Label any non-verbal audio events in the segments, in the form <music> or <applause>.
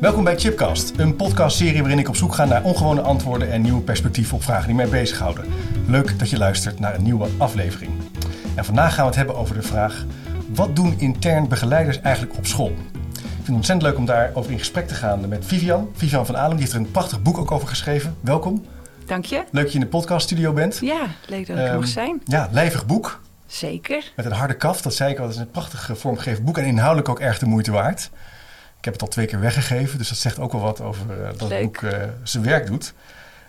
Welkom bij Chipcast, een podcastserie waarin ik op zoek ga naar ongewone antwoorden en nieuwe perspectieven op vragen die mij bezighouden. Leuk dat je luistert naar een nieuwe aflevering. En vandaag gaan we het hebben over de vraag: wat doen intern begeleiders eigenlijk op school? Ik vind het ontzettend leuk om daarover in gesprek te gaan met Vivian. Vivian van Alem, die heeft er een prachtig boek ook over geschreven. Welkom. Dank je. Leuk dat je in de podcaststudio bent. Ja, leuk dat ik er Ehm, mag zijn. Ja, lijvig boek. Zeker. Met een harde kaft, dat zei ik al. Het is een prachtig eh, vormgegeven boek en inhoudelijk ook erg de moeite waard. Ik heb het al twee keer weggegeven, dus dat zegt ook wel wat over eh, dat het boek eh, zijn werk doet.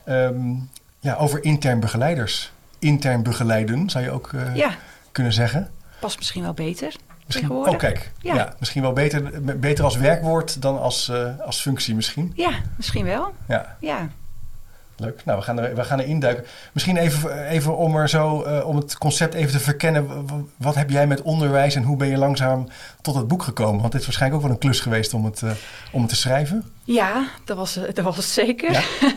Ehm, ja, over intern begeleiders. Intern begeleiden zou je ook eh, Ja, kunnen zeggen. past misschien wel beter Misschien, oh, kijk. Ja. Ja. misschien wel beter, beter als werkwoord dan als, als functie misschien. Ja, misschien wel. Ja, Ja. Leuk. Nou, we gaan er, we gaan er induiken. Misschien even, even om, er zo, eh, om het concept even te verkennen. Wat heb jij met onderwijs en hoe ben je langzaam tot het boek gekomen? Want dit is waarschijnlijk ook wel een klus geweest om het, eh, om het te schrijven. Ja, dat was, dat was het zeker. Ja. <laughs>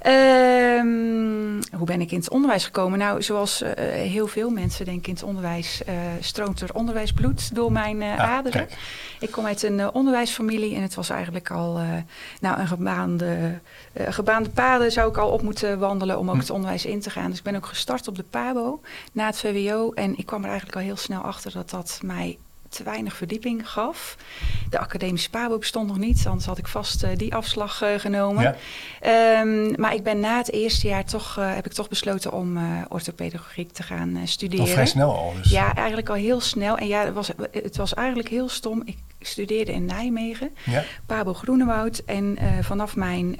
Ehm, hoe ben ik in het onderwijs gekomen? Nou, zoals eh, heel veel mensen denk ik in het onderwijs eh, stroomt er onderwijsbloed door mijn eh, Ah, aderen. kijk. Ik kom uit een onderwijsfamilie en het was eigenlijk al nou, een gebaande, gebaande paden zou ik al op moeten wandelen om ook Hm. het onderwijs in te gaan. Dus ik ben ook gestart op de PABO na het VWO en ik kwam er eigenlijk al heel snel achter dat dat mij te weinig verdieping gaf. De academische PABO bestond nog niet, anders had ik vast eh, die afslag eh, genomen. Ja. Ehm, maar ik ben na het eerste jaar toch, eh, heb ik toch besloten om orthopedagogiek te gaan studeren. Al vrij snel al dus. Ja, eigenlijk al heel snel. En ja, het was, het was eigenlijk heel stom. Ik studeerde in Nijmegen, Ja. Pabo Groenewoud. En vanaf mijn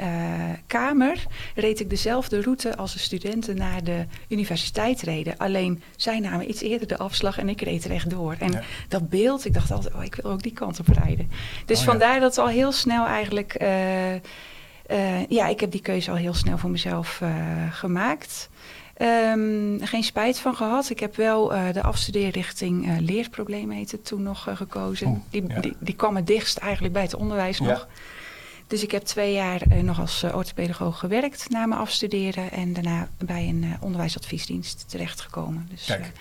kamer reed ik dezelfde route als de studenten naar de universiteit reden. Alleen zij namen iets eerder de afslag en ik reed rechtdoor. En Ja. dat beeld, ik dacht altijd, oh, ik wil ook die kant op rijden. Dus Oh, ja. vandaar dat al heel snel eigenlijk... eh, eh, ja, ik heb die keuze al heel snel voor mezelf eh, gemaakt. Ehm, geen spijt van gehad. Ik heb wel eh, de afstudeerrichting leerproblemen heet het toen nog gekozen. Oeh, die, ja. die, die kwam het dichtst eigenlijk bij het onderwijs Ja. nog. Dus ik heb twee jaar nog als uh, orthopedagoog gewerkt na mijn afstuderen. En daarna bij een onderwijsadviesdienst terechtgekomen. Dus, Kijk.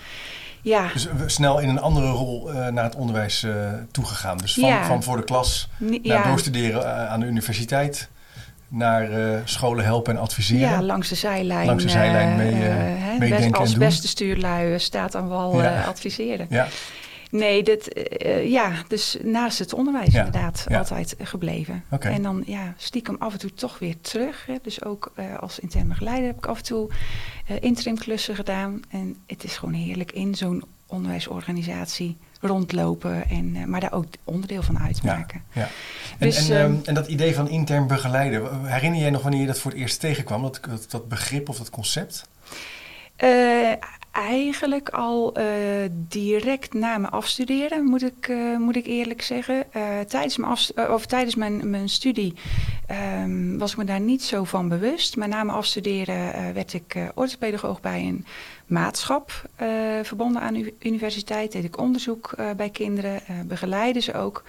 Eh, ja, Dus we snel in een andere rol eh, naar het onderwijs eh, toegegaan. Dus van, Ja. van voor de klas naar ja, doorstuderen eh, aan de universiteit. Naar eh, scholen helpen en adviseren. ja, langs de zijlijn. Langs de zijlijn eh, mee, eh, eh, meedenken best- als en doen. beste stuurlui eh, staat aan wal eh, adviseren. Ja, Nee, dit, eh, ja, dus naast het onderwijs Ja, inderdaad ja. altijd gebleven. En dan ja, stiekem af en toe toch weer terug. Hè. Dus ook eh, als intern begeleider heb ik af en toe eh interim klussen gedaan. En het is gewoon heerlijk in zo'n onderwijsorganisatie rondlopen. En, eh, maar daar ook onderdeel van uitmaken. ja. En, Dus, en, ehm, en dat idee van intern begeleiden. Herinner jij nog wanneer je dat voor het eerst tegenkwam? Dat, dat, dat begrip of dat concept? Eh, eigenlijk al eh, direct na mijn afstuderen, moet ik, eh, moet ik eerlijk zeggen. Eh, tijdens mijn, of tijdens mijn, mijn studie ehm, was ik me daar niet zo van bewust. Maar na mijn afstuderen werd ik eh orthopedagoog bij een maatschap verbonden aan de universiteit. Deed ik onderzoek bij kinderen, begeleidde ze ook.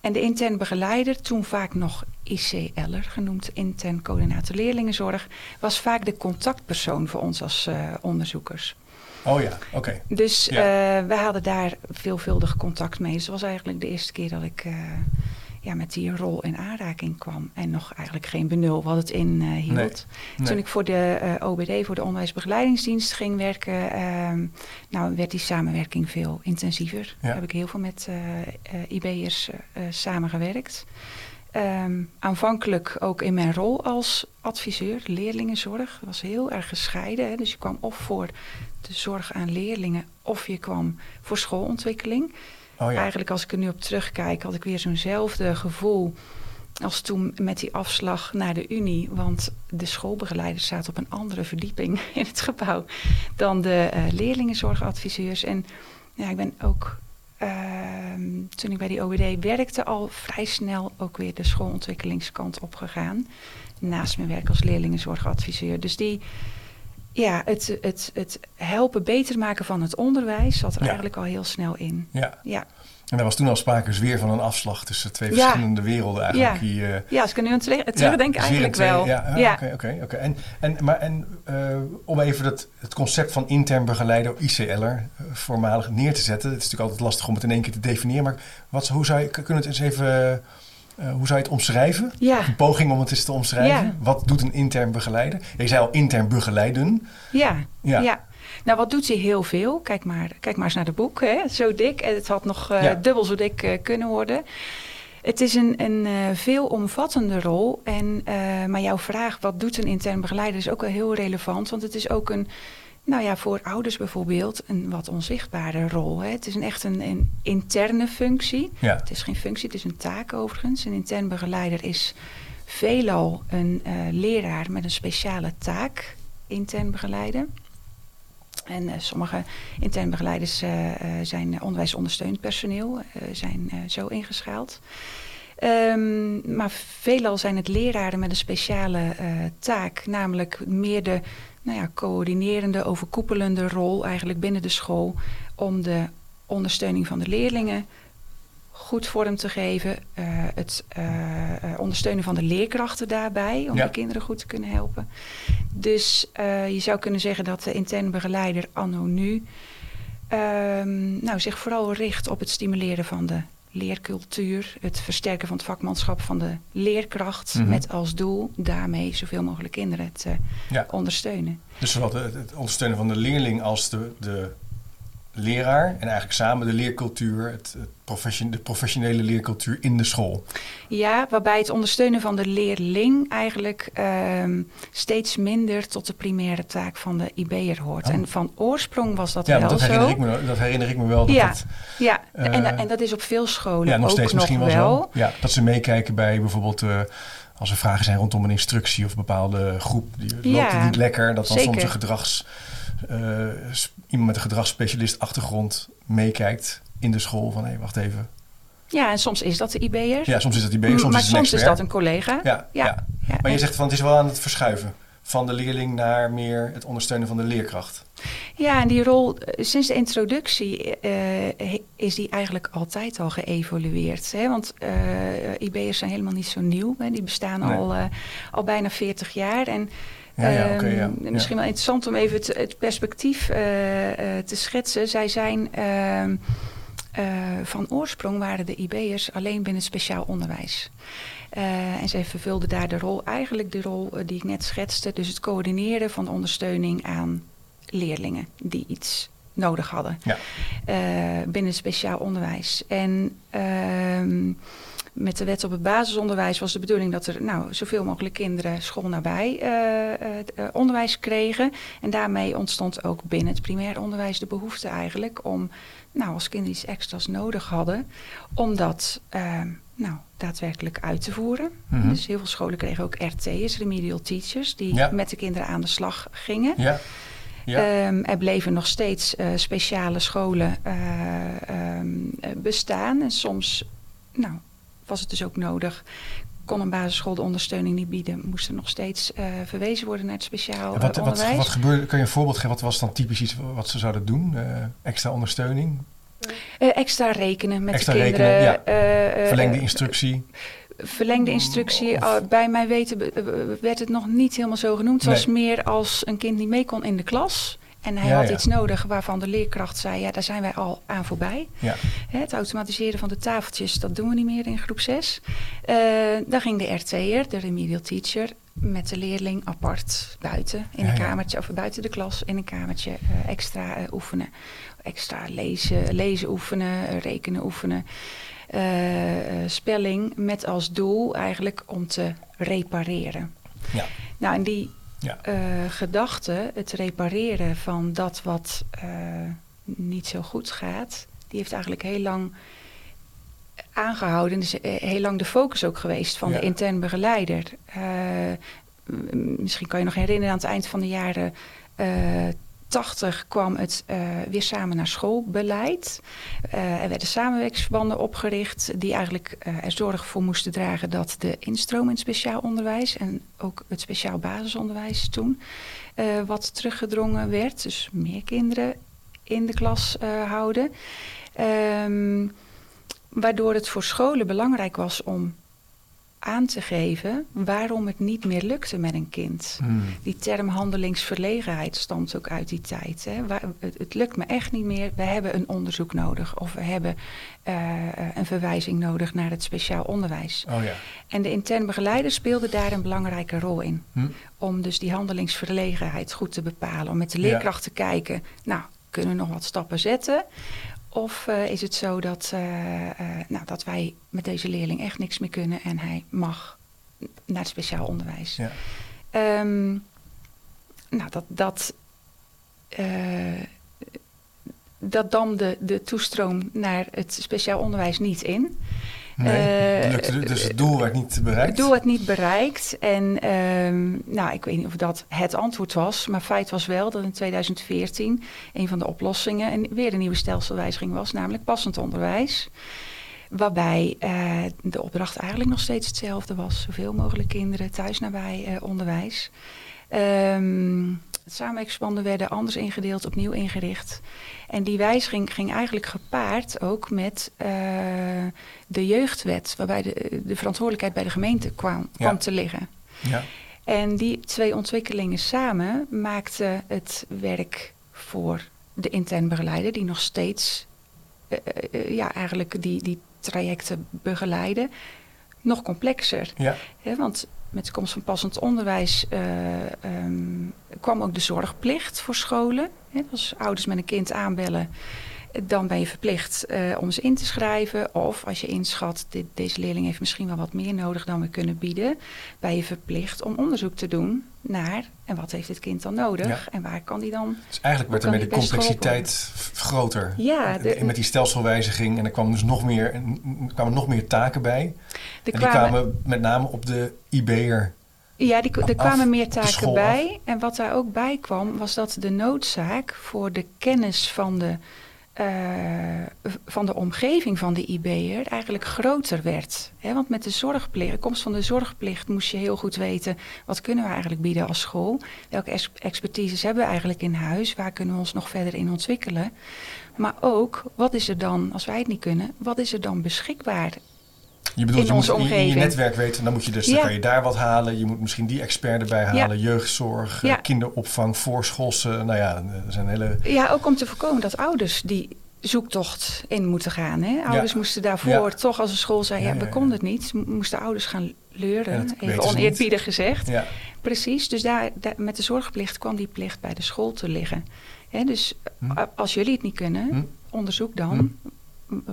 En de intern begeleider, toen vaak nog ICL'er genoemd, intern coördinator leerlingenzorg, was vaak de contactpersoon voor ons als onderzoekers. Oh ja, oké. Dus Ja. eh, we hadden daar veelvuldig contact mee. Dus het was eigenlijk de eerste keer dat ik eh, ja, met die rol in aanraking kwam. En nog eigenlijk geen benul wat het in eh, hield. Nee. Toen ik voor de OBD, voor de onderwijsbegeleidingsdienst, ging werken, ehm, nou, werd die samenwerking veel intensiever. Ja. Heb ik heel veel met IB'ers samengewerkt. Ehm, aanvankelijk ook in mijn rol als adviseur, leerlingenzorg. was heel erg gescheiden. Hè? Dus je kwam of voor de zorg aan leerlingen of je kwam voor schoolontwikkeling. Oh ja. Eigenlijk als ik er nu op terugkijk, had ik weer zo'nzelfde gevoel als toen met die afslag naar de Unie. Want de schoolbegeleiders zaten op een andere verdieping <laughs> in het gebouw dan de eh, leerlingenzorgadviseurs. En ja, ik ben ook toen ik bij die OWD werkte, al vrij snel ook weer de schoolontwikkelingskant opgegaan. Naast mijn werk als leerlingenzorgadviseur. Dus die, ja, het, het, het helpen beter maken van het onderwijs zat er Ja. eigenlijk al heel snel in. Ja. Ja, En er was toen al sprake dus weer van een afslag tussen twee Ja. verschillende werelden eigenlijk. Ja. Die, eh, ja als ik er nu aan terugdenk, Ja, eigenlijk twee- wel. Ja, ja, oké, oké, oké. En, en, maar, en eh, om even dat, het concept van intern begeleider, ICL'er, eh, voormalig neer te zetten. Het is natuurlijk altijd lastig om het in één keer te definiëren. Maar wat, hoe zou je, kunnen we het eens even, hoe zou je het omschrijven? Ja, Een poging om het eens te omschrijven. Ja. Wat doet een intern begeleider? Je zei al intern begeleiden. ja, Ja. ja. Nou, wat doet ze heel veel? Kijk maar, kijk maar eens naar de boek. Hè? Zo dik. En het had nog eh, Ja. dubbel zo dik eh, kunnen worden. Het is een, een eh, veelomvattende rol. En, maar jouw vraag, wat doet een intern begeleider, is ook wel heel relevant. Want het is ook een, nou ja, voor ouders bijvoorbeeld, een wat onzichtbare rol. Hè? Het is een, echt een, een interne functie. Ja. Het is geen functie, het is een taak overigens. Een intern begeleider is veelal een leraar met een speciale taak intern begeleiden. En eh, sommige intern begeleiders eh, eh, zijn onderwijsondersteunend personeel, zijn zo ingeschaald. Ehm, maar veelal zijn het leraren met een speciale taak, namelijk meer de nou ja, coördinerende, overkoepelende rol eigenlijk binnen de school om de ondersteuning van de leerlingen goed vorm te geven, eh, het eh, eh, ondersteunen van de leerkrachten daarbij om Ja. de kinderen goed te kunnen helpen. Dus je zou kunnen zeggen dat de interne begeleider anno nu ehm, nou, zich vooral richt op het stimuleren van de leercultuur, het versterken van het vakmanschap van de leerkracht, Mhm. met als doel daarmee zoveel mogelijk kinderen te Ja. ondersteunen. Dus zowel het, het ondersteunen van de leerling als de, de leraar. En eigenlijk samen de leercultuur, het, het profession, de professionele leercultuur in de school. Ja, waarbij het ondersteunen van de leerling eigenlijk ehm, steeds minder tot de primaire taak van de IB'er hoort. Oh. En van oorsprong was dat Ja, wel dat herinner, ik me, dat herinner ik me wel. Dat Ja. het, Ja, en, Eh, en dat is op veel scholen ja, nog ook steeds nog misschien wel, zo. Ja, dat ze meekijken bij bijvoorbeeld... eh, als er vragen zijn rondom een instructie of een bepaalde groep, die loopt het niet lekker, dat dan soms een gedrags, iemand met een gedragsspecialist achtergrond meekijkt in de school van hé, wacht even. Ja, en soms is dat de IB'er. Ja, soms is dat die B, soms maar is soms is dat een collega. Ja, ja. Ja, ja. Maar je zegt van het is wel aan het verschuiven van de leerling naar meer het ondersteunen van de leerkracht. Ja, en die rol, eh, sinds de introductie eh, is die eigenlijk altijd al geëvolueerd. Hè? Want eh IB'ers zijn helemaal niet zo nieuw. Hè? Die bestaan Nee. al, eh, al bijna 40 jaar. En Ja, ja, ehm, oké, ja. misschien wel interessant om even het, het perspectief eh, eh, te schetsen. Zij zijn ehm, eh, van oorsprong waren de IB'ers alleen binnen speciaal onderwijs. En zij vervulden daar de rol, eigenlijk de rol die ik net schetste, dus het coördineren van de ondersteuning aan leerlingen die iets nodig hadden Ja. binnen speciaal onderwijs. En ehm, met de wet op het basisonderwijs was de bedoeling dat er nou, zoveel mogelijk kinderen schoolnabij eh, het, eh, onderwijs kregen. En daarmee ontstond ook binnen het primair onderwijs de behoefte eigenlijk om, nou, als kinderen iets extra's nodig hadden, om dat ehm, nou, daadwerkelijk uit te voeren. Mhm. Dus heel veel scholen kregen ook RT'ers, remedial teachers, die Ja. met de kinderen aan de slag gingen. Ja. Ja. Ehm, er bleven nog steeds eh, speciale scholen eh, ehm, eh, bestaan. En soms nou, was het dus ook nodig. Kon een basisschool de ondersteuning niet bieden, moest er nog steeds eh, verwezen worden naar het speciaal eh, wat, wat, onderwijs. wat gebeurde, kan je een voorbeeld geven? Wat was dan typisch iets wat ze zouden doen? Eh, extra ondersteuning, extra rekenen met Extra de kinderen. rekenen, ja. verlengde instructie. Verlengde instructie, Of- eh, bij mijn weten werd het nog niet helemaal zo genoemd. Het was meer als een kind niet mee kon in de klas. En hij Ja, had ja. iets nodig waarvan de leerkracht zei, ja, daar zijn wij al aan voorbij. Ja. Het automatiseren van de tafeltjes, dat doen we niet meer in groep 6. dan ging de RT'er, de remedial teacher, met de leerling apart buiten in een kamertje, of buiten de klas in een kamertje eh, extra eh, oefenen. Extra lezen, lezen oefenen, eh, rekenen oefenen. eh, eh, spelling met als doel eigenlijk om te repareren. Ja. Nou, en die Ja. eh, gedachte, het repareren van dat wat eh, niet zo goed gaat, die heeft eigenlijk heel lang aangehouden. Dus eh, heel lang de focus ook geweest van Ja. de intern begeleider. Misschien kan je nog herinneren aan het eind van de jaren 80 kwam het uh, weer samen naar schoolbeleid. Uh, er werden samenwerkingsverbanden opgericht die eigenlijk uh, er zorg voor moesten dragen dat de instroom in speciaal onderwijs en ook het speciaal basisonderwijs toen wat teruggedrongen werd. Dus meer kinderen in de klas houden. Um, waardoor het voor scholen belangrijk was om aan te geven waarom het niet meer lukte met een kind. Hmm. Die term handelingsverlegenheid stamt ook uit die tijd. Hè. Waar, het, het, lukt me echt niet meer. We hebben een onderzoek nodig of we hebben uh, een verwijzing nodig naar het speciaal onderwijs. Oh, ja. En de intern begeleider speelde daar een belangrijke rol in. Hmm. Om dus die handelingsverlegenheid goed te bepalen. Om met de leerkracht te kijken, nou, kunnen we nog wat stappen zetten? Of uh, is het zo dat, uh, uh, nou, dat wij met deze leerling echt niks meer kunnen en hij mag naar het speciaal onderwijs? Ja. Um, nou, dat, dat, dat damde de toestroom naar het speciaal onderwijs niet in. Nee, uh, dus het doel werd niet bereikt? Het doel werd niet bereikt. En um, nou, ik weet niet of dat het antwoord was. Maar feit was wel dat in 2014 een van de oplossingen... en weer een nieuwe stelselwijziging was, namelijk passend onderwijs. Waarbij uh, de opdracht eigenlijk nog steeds hetzelfde was. Zoveel mogelijk kinderen thuis nabij uh, onderwijs. Um, samenwerkingsverbanden werden anders ingedeeld, opnieuw ingericht. En die wijziging ging eigenlijk gepaard ook met uh, de jeugdwet, waarbij de, de, verantwoordelijkheid bij de gemeente kwam, kwam te liggen. Ja. En die twee ontwikkelingen samen maakten het werk voor de intern begeleider, die nog steeds uh, uh, ja, eigenlijk die, die trajecten begeleiden, nog complexer. Ja. want met de komst van passend onderwijs uh, um, kwam ook de zorgplicht voor scholen. als ouders met een kind aanbellen, dan ben je verplicht uh, om ze in te schrijven. Of als je inschat, dit, deze leerling heeft misschien wel wat meer nodig dan we kunnen bieden, ben je verplicht om onderzoek te doen naar en wat heeft dit kind dan nodig en waar kan die dan. Dus eigenlijk werd er met de complexiteit groter. Ja, de, met die stelselwijziging en er kwam dus nog meer, er kwamen nog meer taken bij. en die kwamen met name op de IB'er ja, die, er kwamen meer taken bij. En wat daar ook bij kwam, was dat de noodzaak voor de kennis van de uh, van de omgeving van de IB'er eigenlijk groter werd. He, want met de zorgplicht, de komst van de zorgplicht moest je heel goed weten... wat kunnen we eigenlijk bieden als school? Welke expertises hebben we eigenlijk in huis? Waar kunnen we ons nog verder in ontwikkelen? Maar ook, wat is er dan, als wij het niet kunnen... wat is er dan beschikbaar je bedoelt, je moet in je netwerk weten, dan moet je dus dan kan je daar wat halen. Je moet misschien die expert erbij halen. Jeugdzorg, ja. kinderopvang, voorschoolse. Nou ja, er zijn hele... Ja, ook om te voorkomen dat ouders die zoektocht in moeten gaan. Hè? Ouders moesten daarvoor toch als een school zei, ja, we konden het niet. Moesten ouders gaan leuren, even oneerbiedig gezegd. Precies, dus daar, daar, met de zorgplicht kwam die plicht bij de school te liggen. Hè, dus hm. als jullie het niet kunnen, hm. onderzoek dan hm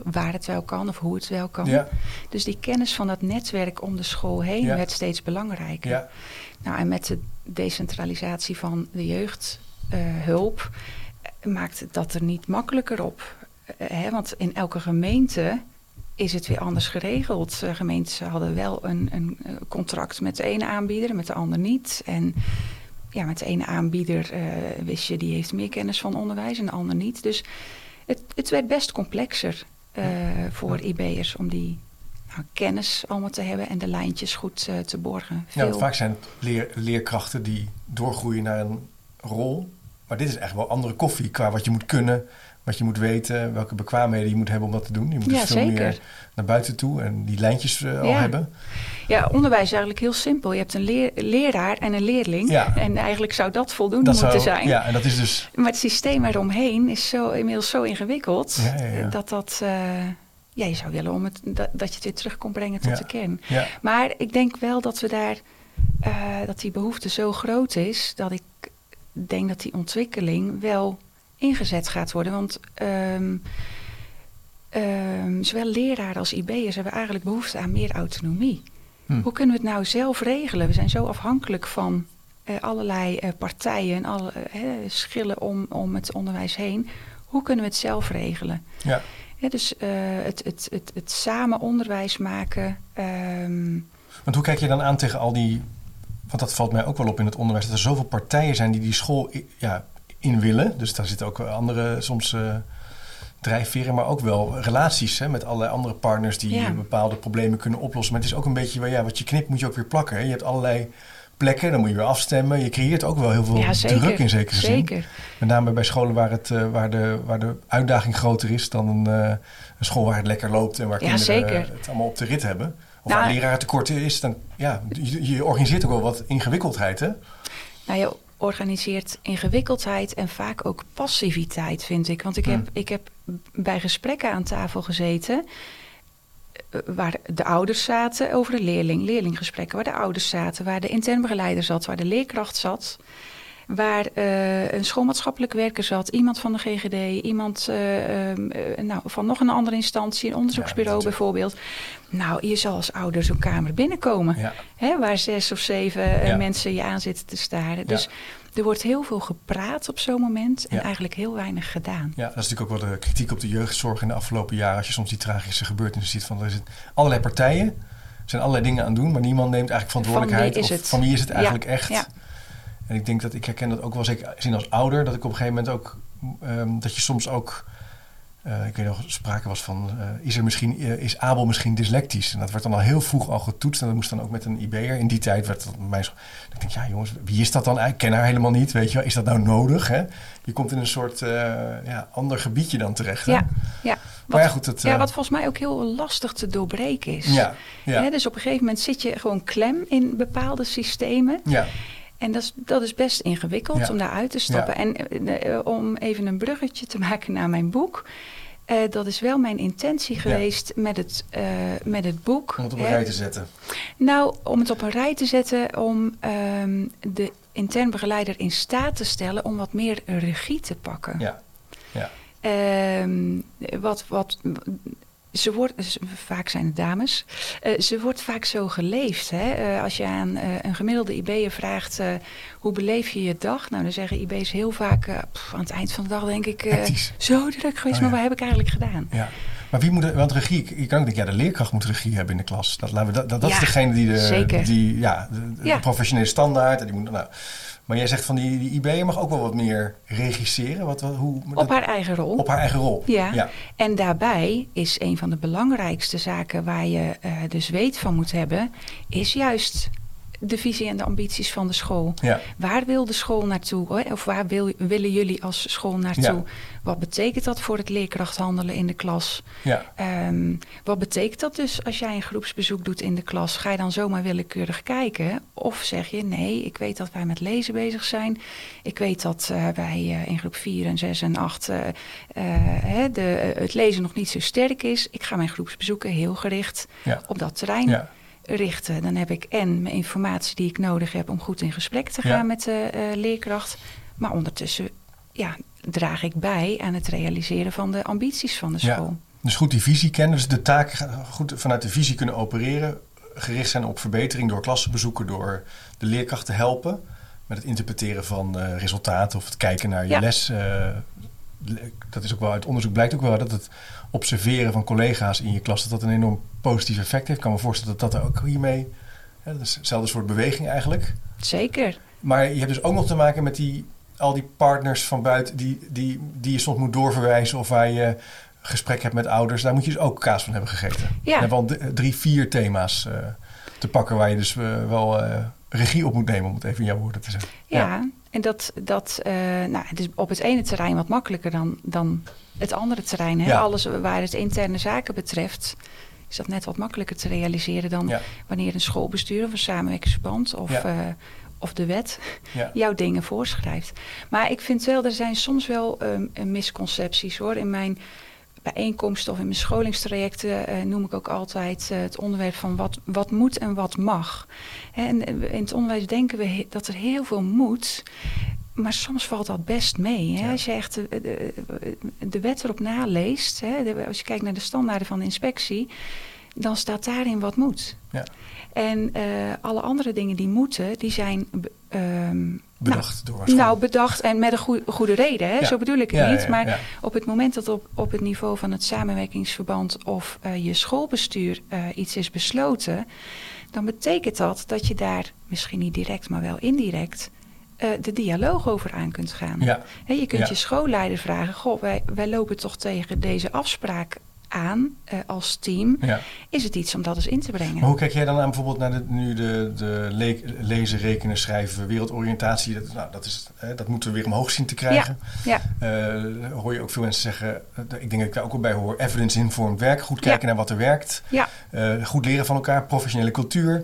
waar het wel kan of hoe het wel kan. Ja. Dus die kennis van dat netwerk om de school heen werd steeds belangrijker. Ja. Nou, en met de decentralisatie van de jeugdhulp uh, maakt het dat er niet makkelijker op. Uh, hè? Want in elke gemeente is het weer anders geregeld. Gemeentes hadden wel een, een, contract met de ene aanbieder, met de ander niet. En ja, met de ene aanbieder wist je, die heeft meer kennis van onderwijs en de ander niet. Dus het, het werd best complexer uh, voor IB'ers om die nou, kennis allemaal te hebben en de lijntjes goed uh, te borgen. Veel... Ja, vaak zijn het leer, leerkrachten die doorgroeien naar een rol. Maar dit is echt wel andere koffie qua wat je moet kunnen, wat je moet weten, welke bekwaamheden je moet hebben om dat te doen. Je moet dus veel meer naar buiten toe en die lijntjes uh, al hebben. Ja, onderwijs is eigenlijk heel simpel. Je hebt een leer, leraar en een leerling. Ja. En eigenlijk zou dat voldoende dat moeten zijn. Ja, en dat is dus... Maar het systeem eromheen is zo, inmiddels zo ingewikkeld... Ja, dat dat... Uh, ja, je zou willen om het, dat, dat je het weer terug kon brengen tot de kern. Maar ik denk wel dat we daar... Uh, dat die behoefte zo groot is... dat ik denk dat die ontwikkeling wel ingezet gaat worden. Want... Um, um, zowel leraren als IB'ers hebben eigenlijk behoefte aan meer autonomie. Hm. Hoe kunnen we het nou zelf regelen? We zijn zo afhankelijk van uh, allerlei uh, partijen en alle uh, schillen om, om het onderwijs heen. Hoe kunnen we het zelf regelen? Ja. ja dus het, het, het, het samen onderwijs maken. Um... Want hoe kijk je dan aan tegen al die. Want dat valt mij ook wel op in het onderwijs. Dat er zoveel partijen zijn die die school ja, in willen. Dus daar zitten ook andere soms uh, drijfveren, maar ook wel relaties hè, met allerlei andere partners die bepaalde problemen kunnen oplossen. Maar het is ook een beetje, ja, wat je knipt moet je ook weer plakken. Hè. Je hebt allerlei plekken, dan moet je weer afstemmen. Je creëert ook wel heel veel ja, druk in zekere zin. Zeker. Met name bij scholen waar, het, uh, waar, de, waar de uitdaging groter is dan een, uh, een school waar het lekker loopt en waar ja, kinderen het allemaal op de rit hebben. Of nou, waar leraar tekort is, dan ja, je, je organiseert ook wel wat ingewikkeldheid, hè? Nou, je organiseert ingewikkeldheid en vaak ook passiviteit, vind ik. Want ik, heb, ik heb bij gesprekken aan tafel gezeten eh, waar de ouders zaten over de leerling, leerlinggesprekken, waar de ouders zaten, waar de intern begeleider zat, waar de leerkracht zat waar uh, een schoolmaatschappelijk werker zat, iemand van de GGD, iemand uh, uh, nou, van nog een andere instantie, een onderzoeksbureau bijvoorbeeld. Nou, je zal als ouder zo'n kamer binnenkomen, ja. hè, waar zes of zeven mensen je aan zitten te staren. Dus er wordt heel veel gepraat op zo'n moment en eigenlijk heel weinig gedaan. Ja, dat is natuurlijk ook wel de kritiek op de jeugdzorg in de afgelopen jaren. Als je soms die tragische gebeurtenissen ziet van er zitten allerlei partijen, er zijn allerlei dingen aan doen, maar niemand neemt eigenlijk verantwoordelijkheid. Van wie is het? Of van wie is het eigenlijk echt? En ik denk dat ik herken dat ook wel zeker zien als ouder, dat ik op een gegeven moment ook um, dat je soms ook. Uh, ik weet nog, sprake was van, uh, is, er misschien, uh, is Abel misschien dyslectisch? En dat werd dan al heel vroeg al getoetst. En dat moest dan ook met een IB'er. In die tijd werd dat mij zo... Ik denk, ja jongens, wie is dat dan? Ik ken haar helemaal niet, weet je wel. Is dat nou nodig, hè? Je komt in een soort ja, ander gebiedje dan terecht, hè? Ja, ja. Wat, ja, goed, het, ja, wat volgens mij ook heel lastig te doorbreken is. Ja, ja. dus op een gegeven moment zit je gewoon klem in bepaalde systemen. Ja. En dat is, dat is best ingewikkeld om daar uit te stappen. En eh, eh, om even een bruggetje te maken naar mijn boek. Uh, dat is wel mijn intentie geweest met, het, uh, met het boek. Om het op een rij te zetten. Nou, om het op een rij te zetten, om um, de intern begeleider in staat te stellen om wat meer regie te pakken. Ja. ja. Um, wat, wat, ze wordt, vaak zijn het dames, uh, ze wordt vaak zo geleefd. Hè? Uh, als je aan uh, een gemiddelde IB'er vraagt, hoe beleef je je dag? Nou, dan zeggen IB's heel vaak, pff, aan het eind van de dag denk ik, zo druk geweest, oh, maar wat heb ik eigenlijk gedaan? Ja. Maar wie moet, want regie, je kan ook denken, ja, de leerkracht moet regie hebben in de klas. Dat, laten we, dat, dat, dat is degene die de, die, ja, de, de professionele standaard, en die moet, nou, maar jij zegt van die, die IB mag ook wel wat meer regisseren. Wat, wat, hoe, op haar eigen rol. Op haar eigen rol. Ja. ja. En daarbij is een van de belangrijkste zaken waar je uh, dus weet van moet hebben, is juist de visie en de ambities van de school. Ja. Waar wil de school naartoe? Of waar wil, willen jullie als school naartoe? Wat betekent dat voor het leerkrachthandelen in de klas? Ja. Um, wat betekent dat dus als jij een groepsbezoek doet in de klas? Ga je dan zomaar willekeurig kijken? Of zeg je nee, ik weet dat wij met lezen bezig zijn. Ik weet dat uh, wij uh, in groep 4 en 6 en 8 uh, de, het lezen nog niet zo sterk is. Ik ga mijn groepsbezoeken heel gericht op dat terrein. Richten. Dan heb ik en mijn informatie die ik nodig heb om goed in gesprek te gaan met de uh, leerkracht. Maar ondertussen ja, draag ik bij aan het realiseren van de ambities van de school. Ja. Dus goed die visie kennen, dus de taak goed vanuit de visie kunnen opereren. Gericht zijn op verbetering door klassenbezoeken, door de leerkracht te helpen met het interpreteren van uh, resultaten of het kijken naar je les. Uh, dat is ook wel uit onderzoek blijkt ook wel dat het observeren van collega's in je klas, dat dat een enorm positief effect heeft. Ik kan me voorstellen dat dat ook hiermee, ja, dat is hetzelfde soort beweging eigenlijk. Zeker. Maar je hebt dus ook nog te maken met die, al die partners van buiten die, die, die je soms moet doorverwijzen of waar je gesprek hebt met ouders. Daar moet je dus ook kaas van hebben gegeten. Ja. Je hebt al drie, vier thema's uh, te pakken waar je dus uh, wel uh, regie op moet nemen, om het even in jouw woorden te zeggen. Ja, ja. en dat, dat nou, het is op het ene terrein wat makkelijker dan, dan het andere terrein. Hè? Alles waar het interne zaken betreft is dat net wat makkelijker te realiseren dan wanneer een schoolbestuur of een samenwerkingsverband of, uh, of de wet <laughs> jouw dingen voorschrijft. Maar ik vind wel, er zijn soms wel um, misconcepties hoor. In mijn bijeenkomsten of in mijn scholingstrajecten uh, noem ik ook altijd uh, het onderwerp van wat, wat moet en wat mag. En in het onderwijs denken we dat er heel veel moet maar soms valt dat best mee. Hè? Als je echt de, de, de, wet erop naleest, hè? als je kijkt naar de standaarden van de inspectie, dan staat daarin wat moet. Ja. En uh, alle andere dingen die moeten, die zijn. Um, bedacht nou, door Nou, bedacht en met een goede, goede reden. Hè? Ja. Zo bedoel ik het niet. maar op het moment dat op, op het niveau van het samenwerkingsverband of uh, je schoolbestuur uh, iets is besloten, dan betekent dat dat je daar misschien niet direct, maar wel indirect eh, de dialoog over aan kunt gaan. Ja. Je kunt Ja. je schoolleider vragen: Goh, wij, wij lopen toch tegen deze afspraak aan eh, als team. ja. Is het iets om dat eens in te brengen? Maar hoe kijk jij dan aan bijvoorbeeld naar de, nu de, de le- lezen, rekenen, schrijven, wereldoriëntatie? Dat, nou, dat, is, hè, dat moeten we weer omhoog zien te krijgen. Ja, Eh, hoor je ook veel mensen zeggen, ik denk dat ik daar ook wel bij hoor, evidence-informed werk. Goed kijken Ja. naar wat er werkt. ja, goed leren van elkaar, professionele cultuur.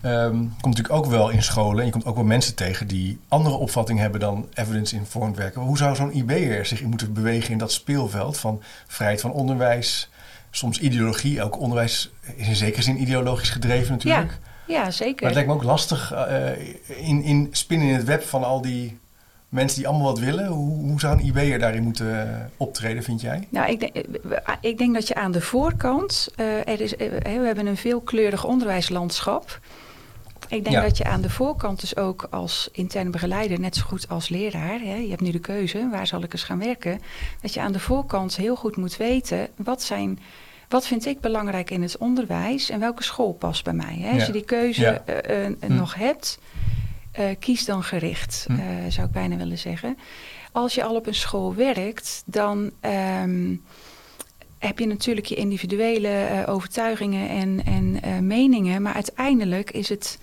Ehm, komt natuurlijk ook wel in scholen. En je komt ook wel mensen tegen die andere opvatting hebben dan evidence-informed werken. Hoe zou zo'n IB'er zich moeten bewegen in dat speelveld van vrijheid van onderwijs, soms ideologie. Elk onderwijs is in zekere zin ideologisch gedreven natuurlijk. ja, zeker. Maar het lijkt me ook lastig eh, in, in spinnen in het web van al die mensen die allemaal wat willen. Hoe, hoe zou een IB'er daarin moeten eh, optreden, vind jij? Nou, ik denk, eh, ik denk dat je aan de voorkant, er is, we hebben een veelkleurig onderwijslandschap. Ik denk Ja. dat je aan de voorkant dus ook als intern begeleider, net zo goed als leraar, hè, je hebt nu de keuze, waar zal ik eens gaan werken, dat je aan de voorkant heel goed moet weten, wat zijn... Wat vind ik belangrijk in het onderwijs en welke school past bij mij? Hè? Als Ja. je die keuze Ja. eh, eh, Hm. nog hebt, eh, kies dan gericht, Hm. eh, zou ik bijna willen zeggen. Als je al op een school werkt, dan ehm, heb je natuurlijk je individuele eh, overtuigingen en, en eh, meningen. Maar uiteindelijk is het,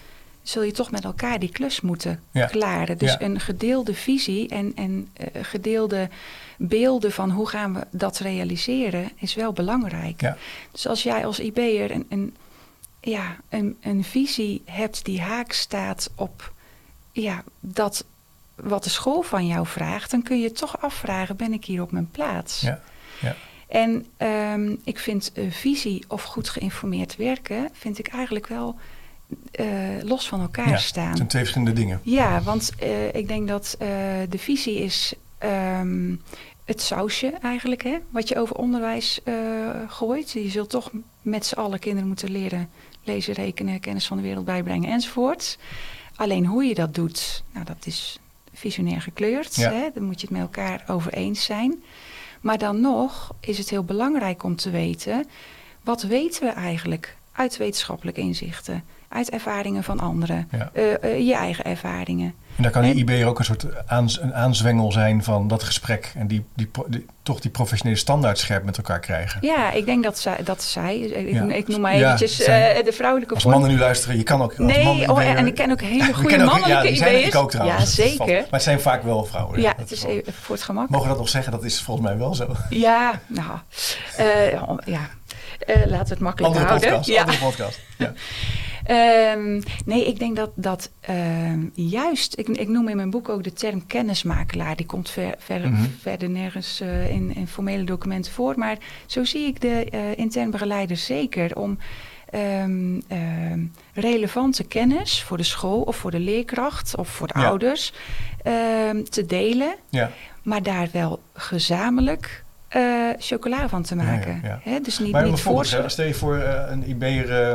zul je toch met elkaar die klus moeten Ja. klaren. Dus Ja. een gedeelde visie en, en eh, gedeelde beelden van hoe gaan we dat realiseren is wel belangrijk. Ja. Dus als jij als IB'er een, een, ja, een, een visie hebt die haak staat op ja, dat wat de school van jou vraagt, dan kun je toch afvragen: ben ik hier op mijn plaats? Ja. Ja. En ehm, ik vind eh, visie of goed geïnformeerd werken, vind ik eigenlijk wel eh, los van elkaar Ja, staan. Het zijn twee verschillende dingen. Ja, want eh, ik denk dat eh, de visie is ehm, het sausje eigenlijk, hè, wat je over onderwijs gooit. Je zult toch met z'n allen kinderen moeten leren lezen, rekenen, kennis van de wereld bijbrengen enzovoort. Alleen hoe je dat doet, nou, dat is visionair gekleurd. Ja. Hè? Daar moet je het met elkaar over eens zijn. Maar dan nog is het heel belangrijk om te weten... wat weten we eigenlijk uit wetenschappelijke inzichten... uit ervaringen van anderen, Ja. eh, eh, je eigen ervaringen. En daar kan die IB'er ook een soort aans, een aanzwengel zijn van dat gesprek. En die, die, toch die professionele standaard scherp met elkaar krijgen. Ja, ik denk dat zij, dat zij ik, Ja. ik noem maar Ja, eventjes zij- eh, de vrouwelijke Als mannen nu luisteren, je kan ook als Nee, oh, en ik ken ook hele goede mannelijke ja, die zijn IB'ers. ik ook trouwens. Ja, zeker. Maar het zijn vaak wel vrouwen. Ja, het is even voor het gemak. Mogen we dat nog zeggen? Dat is volgens mij wel zo. Ja, nou, eh, ja. Eh, laten we het makkelijk Andere houden. podcast. Ja. Andere podcast. Ja. <laughs> Ehm, nee, ik denk dat, dat ehm, juist, ik, ik noem in mijn boek ook de term kennismakelaar. Die komt ver, ver- Mhm. verder nergens eh, in, in formele documenten voor. Maar zo zie ik de eh intern begeleider zeker om ehm, relevante kennis voor de school of voor de leerkracht of voor de Ja. ouders te delen. Ja. Maar daar wel gezamenlijk eh, chocola van te Ja, ja, maken. ja. Dus niet, Maar niet voor stel je voor een IB'er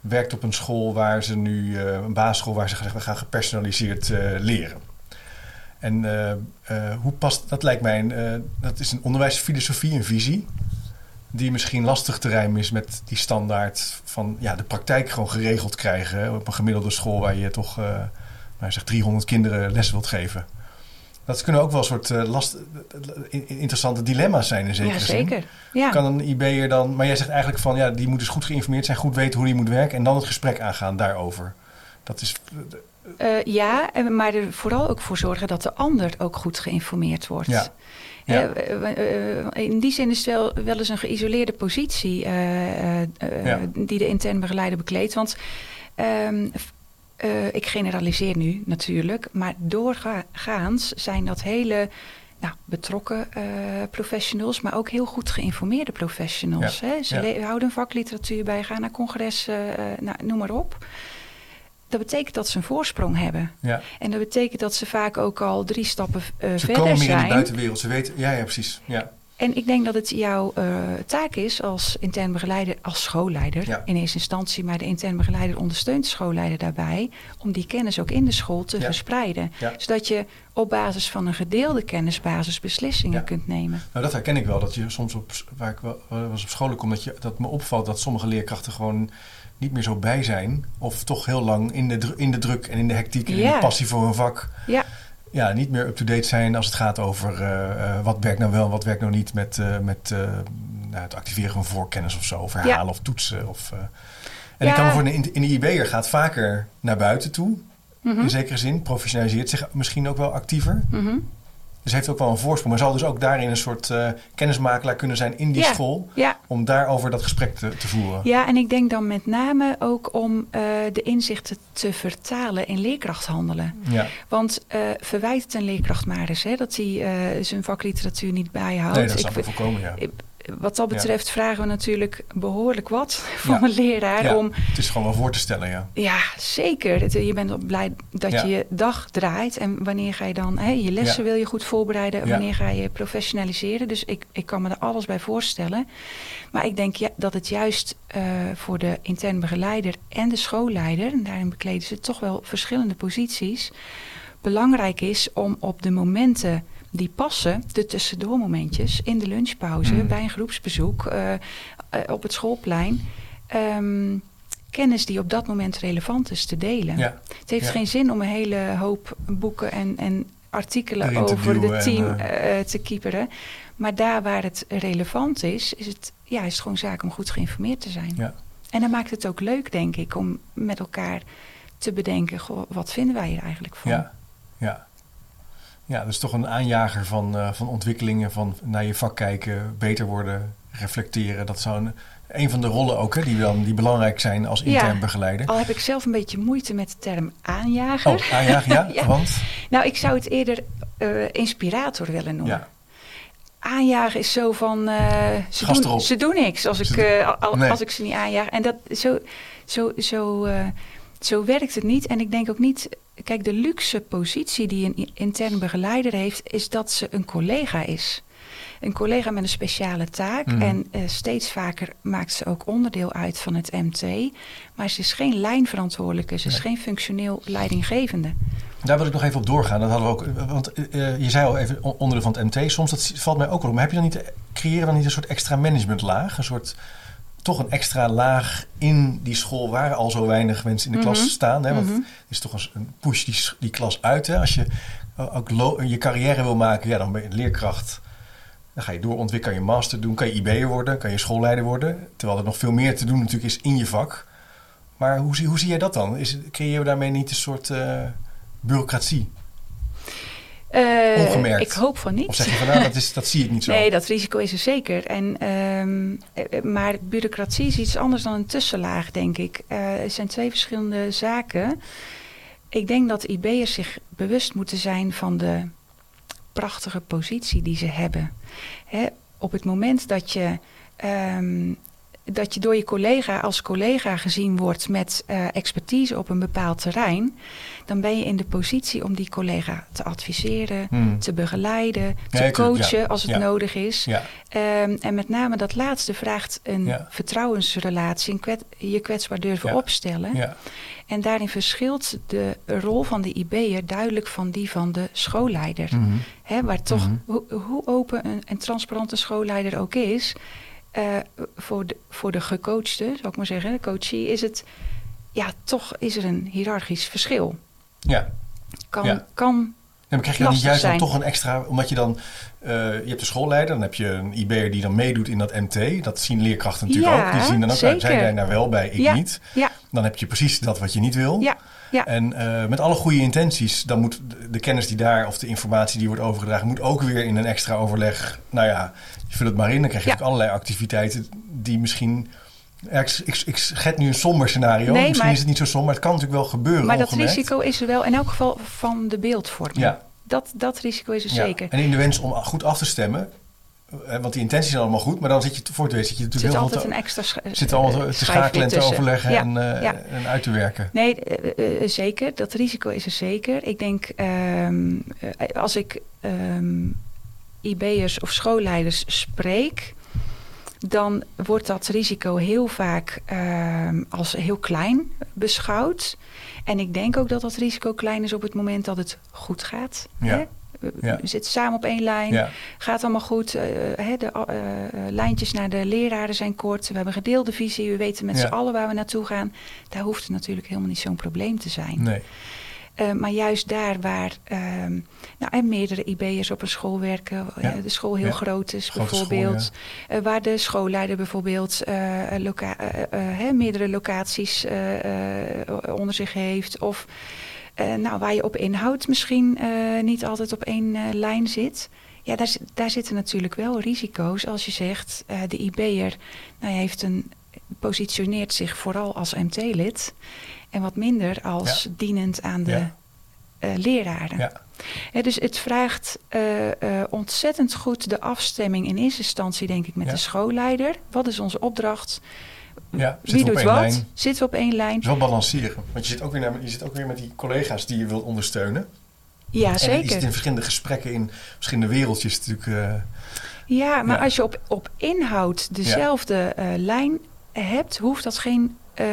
werkt op een school waar ze nu, eh, een basisschool waar ze gaan, gaan gepersonaliseerd eh, leren. En eh, hoe past, dat lijkt mij, een, dat is een onderwijsfilosofie, een visie, die misschien lastig te rijmen is met die standaard van ja, de praktijk gewoon geregeld krijgen op een gemiddelde school waar je toch eh nou, zeg 300 kinderen les wilt geven. Dat kunnen ook wel een soort eh, last, in- in- interessante dilemma's zijn in zekere Ja, zin. zeker. Ja. Kan een IB'er dan... Maar jij zegt eigenlijk van... Ja, die moet dus goed geïnformeerd zijn. Goed weten hoe die moet werken. En dan het gesprek aangaan daarover. Dat is... Eh, ja, en- maar er vooral ook voor zorgen dat de ander ook goed geïnformeerd wordt. Ja. Ja. Eh, eh, eh, in die zin is het wel, wel eens een geïsoleerde positie eh, eh, eh, Ja. die de intern begeleider bekleedt. Want ehm, eh, ik generaliseer nu natuurlijk, maar doorgaans zijn dat hele nou, betrokken eh, professionals, maar ook heel goed geïnformeerde professionals. Ja. Hè? Ze Ja. houden een vakliteratuur bij, gaan naar congressen, eh, nou, noem maar op. Dat betekent dat ze een voorsprong hebben. Ja. En dat betekent dat ze vaak ook al drie stappen eh, Ze verder komen meer in zijn. de buitenwereld. Ze weten... Ja, ja, precies. Ja. En ik denk dat het jouw uh, taak is als intern begeleider, als schoolleider Ja. in eerste instantie, maar de intern begeleider ondersteunt de schoolleider daarbij om die kennis ook in de school te Ja. verspreiden. Ja. Zodat je op basis van een gedeelde kennisbasis beslissingen kunt nemen. Nou, dat herken ik wel. Dat je soms op, waar ik wel, was op school kom, dat, je, dat me opvalt dat sommige leerkrachten gewoon niet meer zo bij zijn. Of toch heel lang in de, in de druk en in de hectiek en in de passie voor hun vak. Ja, Ja, niet meer up-to-date zijn als het gaat over eh, eh, wat werkt nou wel, wat werkt nou niet met, eh, met nou, het activeren van voorkennis of zo. Of herhalen of toetsen. Of. En Ja. ik kan me voor in, in de IB'er gaat vaker naar buiten toe. Mhm. In zekere zin, professionaliseert zich misschien ook wel actiever. Mhm. Dus heeft ook wel een voorsprong. Maar zal dus ook daarin een soort eh, kennismakelaar kunnen zijn in die Ja. school. ja. Om daarover dat gesprek te, te voeren. Ja, en ik denk dan met name ook om eh, de inzichten te vertalen in leerkrachthandelen. Ja. Want eh verwijt het een leerkracht maar eens hè, dat hij zijn vakliteratuur niet bijhoudt. Nee, dat vind- voorkomen, ja. ik- wat dat betreft vragen we natuurlijk behoorlijk wat <laughs> van Ja. een leraar Ja. om Het is gewoon wel voor te stellen, ja. Ja, zeker. Het- Je bent ook blij dat je je dag draait. En wanneer ga je dan... Hè, je lessen wil je goed voorbereiden. Wanneer ga je professionaliseren? Dus ik, ik kan me er alles bij voorstellen. Maar ik denk ja, dat het juist eh, voor de intern begeleider en de schoolleider... en daarin bekleden ze toch wel verschillende posities... belangrijk is om op de momenten die passen... de tussendoormomentjes in de lunchpauze... Mm. bij een groepsbezoek eh, eh, op het schoolplein... ehm, kennis die op dat moment relevant is te delen. ja. Het heeft Ja. geen zin om een hele hoop boeken en, en artikelen over en, team eh, te kieperen. Maar daar waar het relevant is, is het, ja, is het gewoon zaak om goed geïnformeerd te zijn. Ja. En dan maakt het ook leuk, denk ik, om met elkaar te bedenken, goh, wat vinden wij hier eigenlijk van? Ja, ja. Ja, dus toch een aanjager van, eh, van ontwikkelingen, van naar je vak kijken, beter worden, reflecteren. Dat zou een, een van de rollen ook, hè, die, dan, die belangrijk zijn als intern Ja. begeleider. Al heb ik zelf een beetje moeite met de term aanjager. Oh, aanjager, ja, <laughs> Ja. want? Nou, ik zou het eerder eh, inspirator willen noemen. Ja, Aanjagen is zo van. eh, ze, doen, erop. ze doen niks als ik, Ze doen- al- Nee. als ik ze niet aanjaag. En dat, zo, zo, zo, zo werkt het niet. En ik denk ook niet. Kijk, de luxe positie die een intern begeleider heeft, is dat ze een collega is. Een collega met een speciale taak. Mhm. En eh, steeds vaker maakt ze ook onderdeel uit van het MT. Maar ze is geen lijnverantwoordelijke, ze is geen functioneel leidinggevende. daar wil ik nog even op doorgaan. Dat hadden we ook, want eh, je zei al even on- onderdeel van het MT. Soms dat valt mij ook wel op. Maar heb je dan niet, creëren we dan niet een soort extra managementlaag? Een soort, toch een extra laag in die school waar al zo weinig mensen in de Mhm. klas staan. Hè? Want Mhm. het is toch een, push die, die klas uit. Hè? Als je eh, ook je carrière wil maken, ja, dan ben je leerkracht. Dan ga je doorontwikkelen, kan je master doen, kan je IB'er worden, kan je schoolleider worden. Terwijl er nog veel meer te doen natuurlijk is in je vak. Maar hoe, zie- hoe zie jij dat dan? Is, creëren we daarmee niet een soort eh, bureaucratie? Eh, Ongemerkt. Ik hoop van niet. Of zeg je van nou, dat, is, <laughs> dat zie ik niet zo? Nee, dat risico is er zeker. En, ehm, eh, eh, maar bureaucratie is iets anders dan een tussenlaag, denk ik. Eh, er zijn twee verschillende zaken. Ik denk dat IB'ers zich bewust moeten zijn van de prachtige positie die ze hebben. Hè, op het moment dat je, ehm, dat je door je collega als collega gezien wordt met eh, expertise op een bepaald terrein, dan ben je in de positie om die collega te adviseren, Hmm. te begeleiden, te Ja, coachen ja. als het Ja. nodig is. Ehm, en met name dat laatste vraagt een vertrouwensrelatie, een kwet- je kwetsbaar durven Ja. opstellen. ja, En daarin verschilt de rol van de IB'er duidelijk van die van de schoolleider. Hè, waar toch, Mhm. hoe, hoe open en transparant een schoolleider ook is, eh, voor, de, voor de gecoachte, zou ik maar zeggen, de coachie, is het, ja, toch is er een hiërarchisch verschil. ja. Kan, Ja. kan Ja, maar krijg je dan niet juist dan toch een extra... Omdat je dan... eh, je hebt de schoolleider, dan heb je een IB'er die dan meedoet in dat MT. Dat zien leerkrachten natuurlijk Ja, ook. Die zien dan ook, nou, zeker. zijn daar wel bij, ik niet. ja, Dan heb je precies dat wat je niet wil. ja, ja. En eh, met alle goede intenties, dan moet de, de kennis die daar... of de informatie die wordt overgedragen... moet ook weer in een extra overleg... Nou ja, je vult het maar in. Dan krijg je Ja. ook allerlei activiteiten die misschien... Ik, ik, ik schet nu een somber scenario. Nee, misschien maar- is het niet zo somber, maar het kan natuurlijk wel gebeuren. Maar dat risico is er wel in elk geval van de beeldvorming. Ja. Dat, dat risico is er Ja, zeker. En in de wens om goed af te stemmen, want die intenties zijn allemaal goed, maar dan zit je voor het weet zit je natuurlijk zit heel altijd een extra zit allemaal te- eh, te schakelen en te overleggen Ja, en, eh, ja. en uit te werken. Nee, eh, zeker. Dat risico is er zeker. Ik denk, ehm, eh, als ik ehm, IB'ers of schoolleiders spreek, dan wordt dat risico heel vaak ehm, als heel klein beschouwd. En ik denk ook dat dat risico klein is op het moment dat het goed gaat. Ja. Hè? We, Ja. zitten samen op één lijn. Ja, Gaat allemaal goed. eh, de eh, eh, lijntjes naar de leraren zijn kort. We hebben een gedeelde visie. We weten met Ja. z'n allen waar we naartoe gaan. Daar hoeft het natuurlijk helemaal niet zo'n probleem te zijn. nee. Eh, maar juist daar waar ehm, nou, en meerdere IB'ers op een school werken, Ja. eh, de school heel Ja. groot is Grote school, bijvoorbeeld, eh, waar de schoolleider bijvoorbeeld eh, loca- eh, eh, meerdere locaties eh, eh, onder zich heeft, of eh, nou, waar je op inhoud misschien eh, niet altijd op één eh, lijn zit. Ja, daar, daar zitten natuurlijk wel risico's als je zegt de IB'er nou, heeft een, positioneert zich vooral als MT-lid en wat minder als dienend aan de Ja. leraren. Ja. Dus het vraagt ontzettend goed de afstemming in eerste instantie, denk ik, met de schoolleider. Wat is onze opdracht? Ja, Wie doet wat? lijn. Zitten we op één lijn? Wel balanceren. Want je zit, ook weer naar, je zit ook weer met die collega's die je wilt ondersteunen. Ja, En je zit in zeker. verschillende gesprekken in verschillende wereldjes natuurlijk. eh, Ja, maar Ja. als je op, op inhoud dezelfde eh, lijn hebt, hoeft dat geen. eh,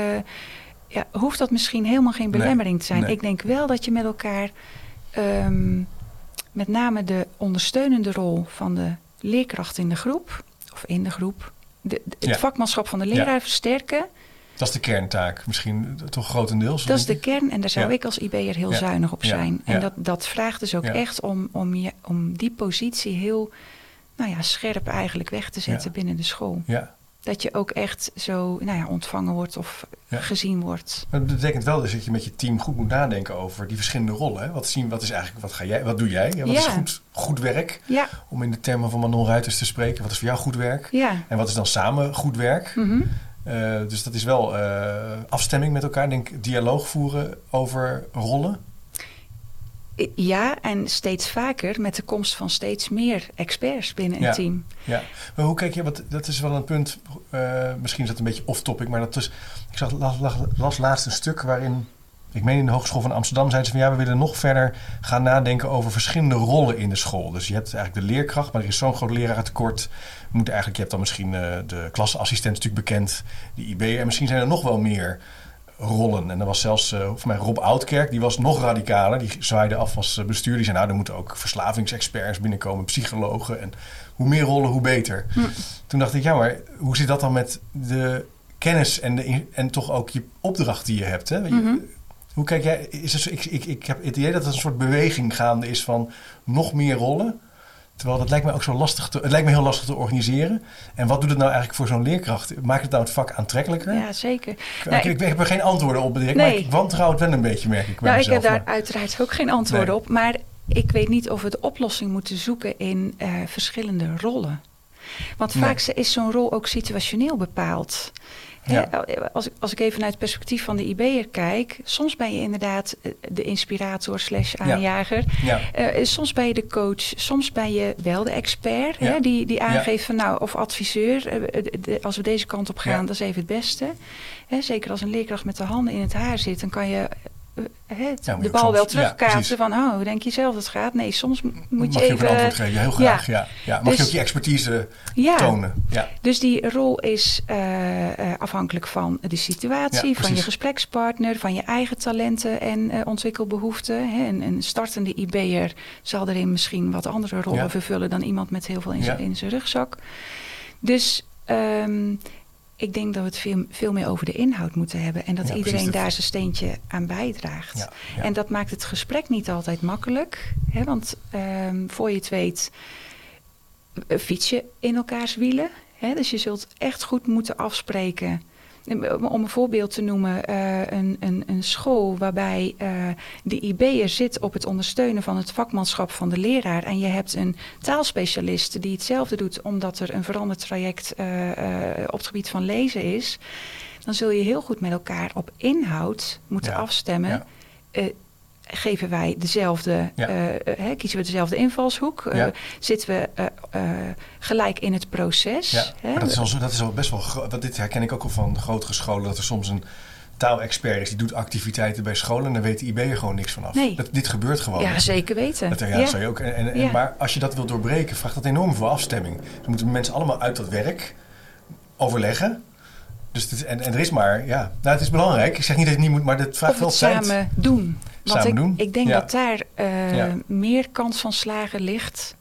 ja, hoeft dat misschien helemaal geen Nee, belemmering te zijn. nee. Ik denk wel dat je met elkaar ehm, met name de ondersteunende rol van de leerkracht in de groep, of in de groep, de, het Ja. vakmanschap van de leraar versterken. dat is de kerntaak. Misschien toch grotendeels. Dat is de kern en daar zou Ja. ik als IB'er heel zuinig op zijn. En dat, dat vraagt dus ook echt om, om, je, om die positie heel nou ja, scherp eigenlijk weg te zetten binnen de school. Ja. Dat je ook echt zo nou ja, ontvangen wordt of Ja. gezien wordt. Maar dat betekent wel dus dat je met je team goed moet nadenken over die verschillende rollen. Hè? Wat, zien, wat is eigenlijk, wat ga jij, wat doe jij? Ja, wat is goed, goed werk? Om in de termen van Manon Ruiters te spreken. Wat is voor jou goed werk? En wat is dan samen goed werk? Mhm. Eh, dus dat is wel eh, afstemming met elkaar. Denk dialoog voeren over rollen. Ja, en steeds vaker met de komst van steeds meer experts binnen Ja. een team. Ja, maar hoe kijk je, wat, dat is wel een punt, eh, misschien is dat een beetje off-topic, maar dat is, ik zag, las, las, las laatst een stuk waarin, ik meen in de Hogeschool van Amsterdam, zeiden ze van ja, we willen nog verder gaan nadenken over verschillende rollen in de school. Dus je hebt eigenlijk de leerkracht, maar er is zo'n groot lerarentekort. We moeten eigenlijk, je hebt dan misschien eh, de klasassistent natuurlijk bekend, de IB, en misschien zijn er nog wel meer rollen. En er was zelfs eh, voor mij Rob Oudkerk, die was nog radicaler. Die zwaaide af als eh, bestuurder. Die zei, nou, er moeten ook verslavingsexperts binnenkomen, psychologen. En hoe meer rollen, hoe beter. Hm. Toen dacht ik, ja, maar hoe zit dat dan met de kennis en, de, en toch ook je opdracht die je hebt? Hè? Mhm. Hoe kijk jij? Is zo- ik, ik, ik heb het idee dat er een soort beweging gaande is van nog meer rollen. Terwijl dat lijkt me ook zo lastig te, het lijkt me heel lastig te organiseren. En wat doet het nou eigenlijk voor zo'n leerkracht? Maakt het nou het vak aantrekkelijker? Ja, zeker. Ik, Nou, ik, ik heb er geen antwoorden op Nee. maar ik wantrouw het wel een beetje, merk ik bij Nou, ik heb daar maar- uiteraard ook geen antwoorden Nee. op. Maar ik weet niet of we de oplossing moeten zoeken in eh, verschillende rollen. Want Nee. vaak is zo'n rol ook situationeel bepaald. Ja. als, ik, als ik even naar het perspectief van de IB'er kijk, soms ben je inderdaad eh, de inspirator slash aanjager. ja, Eh, soms ben je de coach, soms ben je wel de expert die, die aangeeft van nou, of adviseur, eh, de- als we deze kant op gaan, dat is even het beste. Hè, zeker als een leerkracht met de handen in het haar zit, dan kan je eh, eh, het- Ja, maar de bal soms- wel terugkaatsen van oh, denk je zelf dat het gaat? Nee, soms moet je Mag je even... ook een antwoord geven? Heel graag. Ja. Ja. Mag je Dus- ook je expertise tonen? Ja. dus die rol is eh, eh, afhankelijk van de situatie, van je gesprekspartner, van je eigen talenten en eh, ontwikkelbehoeften. Hè. Een, een startende IB'er zal erin misschien wat andere rollen vervullen dan iemand met heel veel in zijn in zijn rugzak. Dus ehm, ik denk dat we het veel, veel meer over de inhoud moeten hebben en dat Ja, iedereen precies. daar zijn steentje aan bijdraagt. Ja, ja. En dat maakt het gesprek niet altijd makkelijk. Hè, want ehm, voor je het weet eh, fiets je in elkaars wielen. Hè, dus je zult echt goed moeten afspreken. Om een voorbeeld te noemen, eh, een, een, een school waarbij eh, de IB'er zit op het ondersteunen van het vakmanschap van de leraar. En je hebt een taalspecialist die hetzelfde doet omdat er een veranderd traject eh, op het gebied van lezen is. Dan zul je heel goed met elkaar op inhoud moeten Ja, afstemmen. ja. Geven wij dezelfde, Ja. eh, eh, hè, kiezen we dezelfde invalshoek? Eh, zitten we gelijk in het proces? Ja, hè? dat is, al, dat is al best wel. Want dit herken ik ook al van grotere scholen. Dat er soms een taalexpert is, die doet activiteiten bij scholen en dan weet de IB'er gewoon niks vanaf. Nee. Dat, dit gebeurt gewoon. Ja, zeker weten. Dat, ja, ja. Zou je ook, en, en, en- Ja. Maar als je dat wil doorbreken, vraagt dat enorm veel afstemming. Dan moeten mensen allemaal uit dat werk overleggen. Dus dit, en, en er is maar, ja, nou het is belangrijk. Ik zeg niet dat het niet moet, maar het vraagt wel het tijd. samen doen. Want Samen ik, doen? ik denk Ja. dat daar eh, Ja. meer kans van slagen ligt.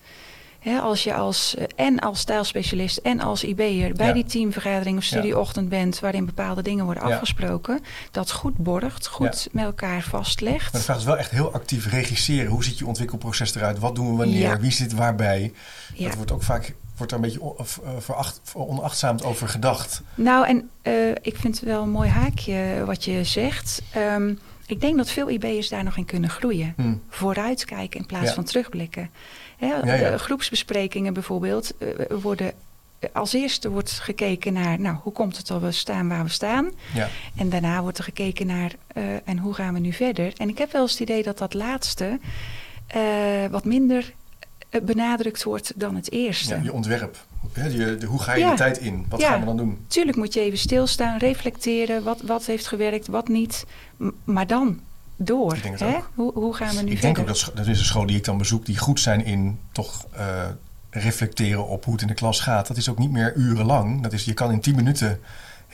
Hè, als je als, eh, en als stijlspecialist en als IB'er bij Ja. die teamvergadering of studieochtend bent... waarin bepaalde dingen worden afgesproken... dat goed borgt, goed met elkaar vastlegt. Maar de vraag is wel echt heel actief regisseren. Hoe ziet je ontwikkelproces eruit? Wat doen we wanneer? Wie zit waarbij? Dat wordt ook vaak wordt er een beetje eh, veracht, onachtzaamd over gedacht. Nou, en eh, ik vind het wel een mooi haakje wat je zegt. Ehm, ik denk dat veel IB'ers daar nog in kunnen groeien. Hm. Vooruitkijken in plaats Ja. van terugblikken. Hè, Ja, ja. de groepsbesprekingen bijvoorbeeld eh, worden... eh, Als eerste wordt gekeken naar, nou, hoe komt het dat we staan waar we staan? Ja. En daarna wordt er gekeken naar, eh, en hoe gaan we nu verder? En ik heb wel eens het idee dat dat laatste eh, wat minder eh, benadrukt wordt dan het eerste. Ja, je ontwerp. Je, de, hoe ga je Ja. de tijd in? Wat Ja. gaan we dan doen? Tuurlijk moet je even stilstaan, reflecteren. Wat, wat heeft gewerkt, wat niet. M- maar dan door. Ik denk het hè? Hoe, hoe gaan we nu Ik verder? denk ook dat, dat is een school die ik dan bezoek, die goed zijn in toch eh, reflecteren op hoe het in de klas gaat. Dat is ook niet meer urenlang. Dat is, je kan in 10 minuten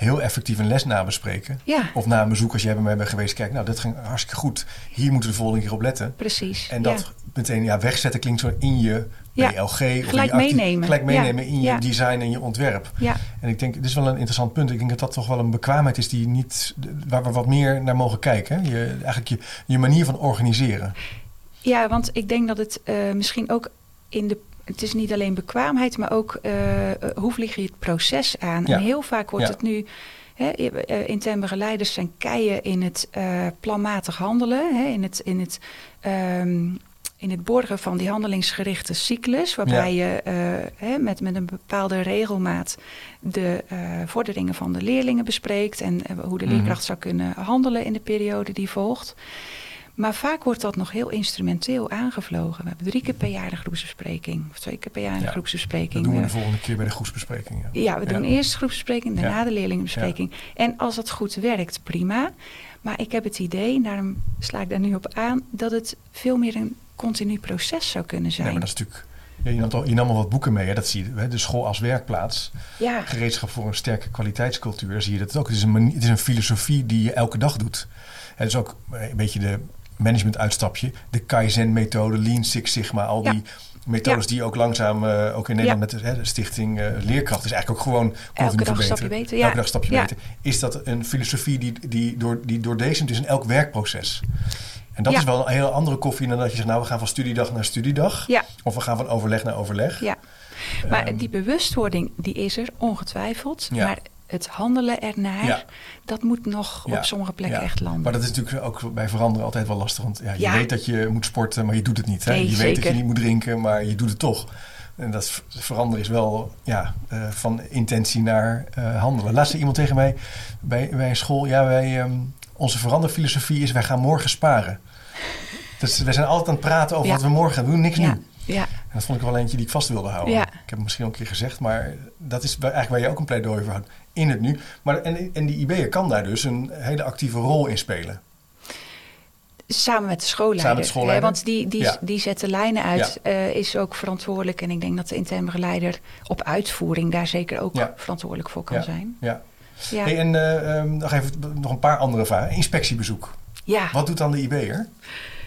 heel effectief een les nabespreken. Ja, Of na een bezoek als jij bij mij bent geweest, kijk, nou dat ging hartstikke goed. Hier moeten we de volgende keer op letten. precies. En dat ja. meteen ja, wegzetten klinkt zo in je Ja. BLG. Of Gelijk meenemen. Gelijk meenemen in je design en je ontwerp. Ja, En ik denk, dit is wel een interessant punt. Ik denk dat dat toch wel een bekwaamheid is die niet, waar we wat meer naar mogen kijken. Je, eigenlijk je, je manier van organiseren. ja, want ik denk dat het eh, misschien ook in de... Het is niet alleen bekwaamheid, maar ook eh, eh, hoe vlieg je het proces aan? Ja. En heel vaak wordt Ja. het nu... Hè, eh, intern begeleiders zijn keien in het planmatig handelen. Hè, in het... In het ehm, in het borgen van die handelingsgerichte cyclus, waarbij je hè, met, met een bepaalde regelmaat de eh, vorderingen van de leerlingen bespreekt en hoe de Mhm. leerkracht zou kunnen handelen in de periode die volgt. Maar vaak wordt dat nog heel instrumenteel aangevlogen. We hebben drie keer per jaar een groepsbespreking, of twee keer per jaar een Ja, groepsbespreking. Dat doen we de Eh, volgende keer bij de groepsbesprekingen. ja, we doen eerst de groepsbespreking, daarna Ja. de leerlingenbespreking. En als dat goed werkt, prima. Maar ik heb het idee, en daarom sla ik daar nu op aan, dat het veel meer een continu proces zou kunnen zijn. Ja, maar dat is natuurlijk... Ja, je, nam al, je nam al wat boeken mee, hè? dat zie je. Hè? De school als werkplaats. ja, Gereedschap voor een sterke kwaliteitscultuur. Zie je dat ook. Het is een, manie- het is een filosofie die je elke dag doet. Het is ook een beetje de management-uitstapje. De Kaizen-methode, Lean Six Sigma. Al die methodes Ja. die ook langzaam, eh, ook in Nederland Ja. met de, hè, de stichting eh, Leerkracht... is eigenlijk ook gewoon continu verbeteren. stapje beter, ja. Elke dag stapje beter. Is dat een filosofie die, die, door, die doordezend is in elk werkproces? En dat is wel een hele andere koffie dan dat je zegt... nou, we gaan van studiedag naar studiedag. ja, Of we gaan van overleg naar overleg. ja. Maar Ehm, die bewustwording, die is er ongetwijfeld. Ja. Maar het handelen ernaar, Ja. dat moet nog Ja, op sommige plekken ja. echt landen. Maar dat is natuurlijk ook bij veranderen altijd wel lastig. Want ja, je weet dat je moet sporten, maar je doet het niet. Hè? Nee, je weet dat je niet moet drinken, maar je doet het toch. En dat ver- veranderen is wel ja, eh, van intentie naar eh, handelen. Laatst zei iemand tegen mij bij, bij een school... Ja, wij, ehm, onze veranderfilosofie is wij gaan morgen sparen. Dus we zijn altijd aan het praten over wat we morgen gaan doen, niks nu. ja, En dat vond ik wel eentje die ik vast wilde houden. Ja. Ik heb het misschien al een keer gezegd, maar dat is eigenlijk waar je ook een pleidooi voor houdt. In het nu. Maar, en, en die IB'er kan daar dus een hele actieve rol in spelen. samen met de schoolleider. Samen met de schoolleider. Want die, die, Ja. die zet de lijnen uit, eh, is ook verantwoordelijk. En ik denk dat de interne begeleider op uitvoering daar zeker ook Ja. verantwoordelijk voor kan zijn. Ja. Ja. Hey, en eh, ehm, nog even nog een paar andere vragen. Inspectiebezoek. ja, Wat doet dan de IB'er?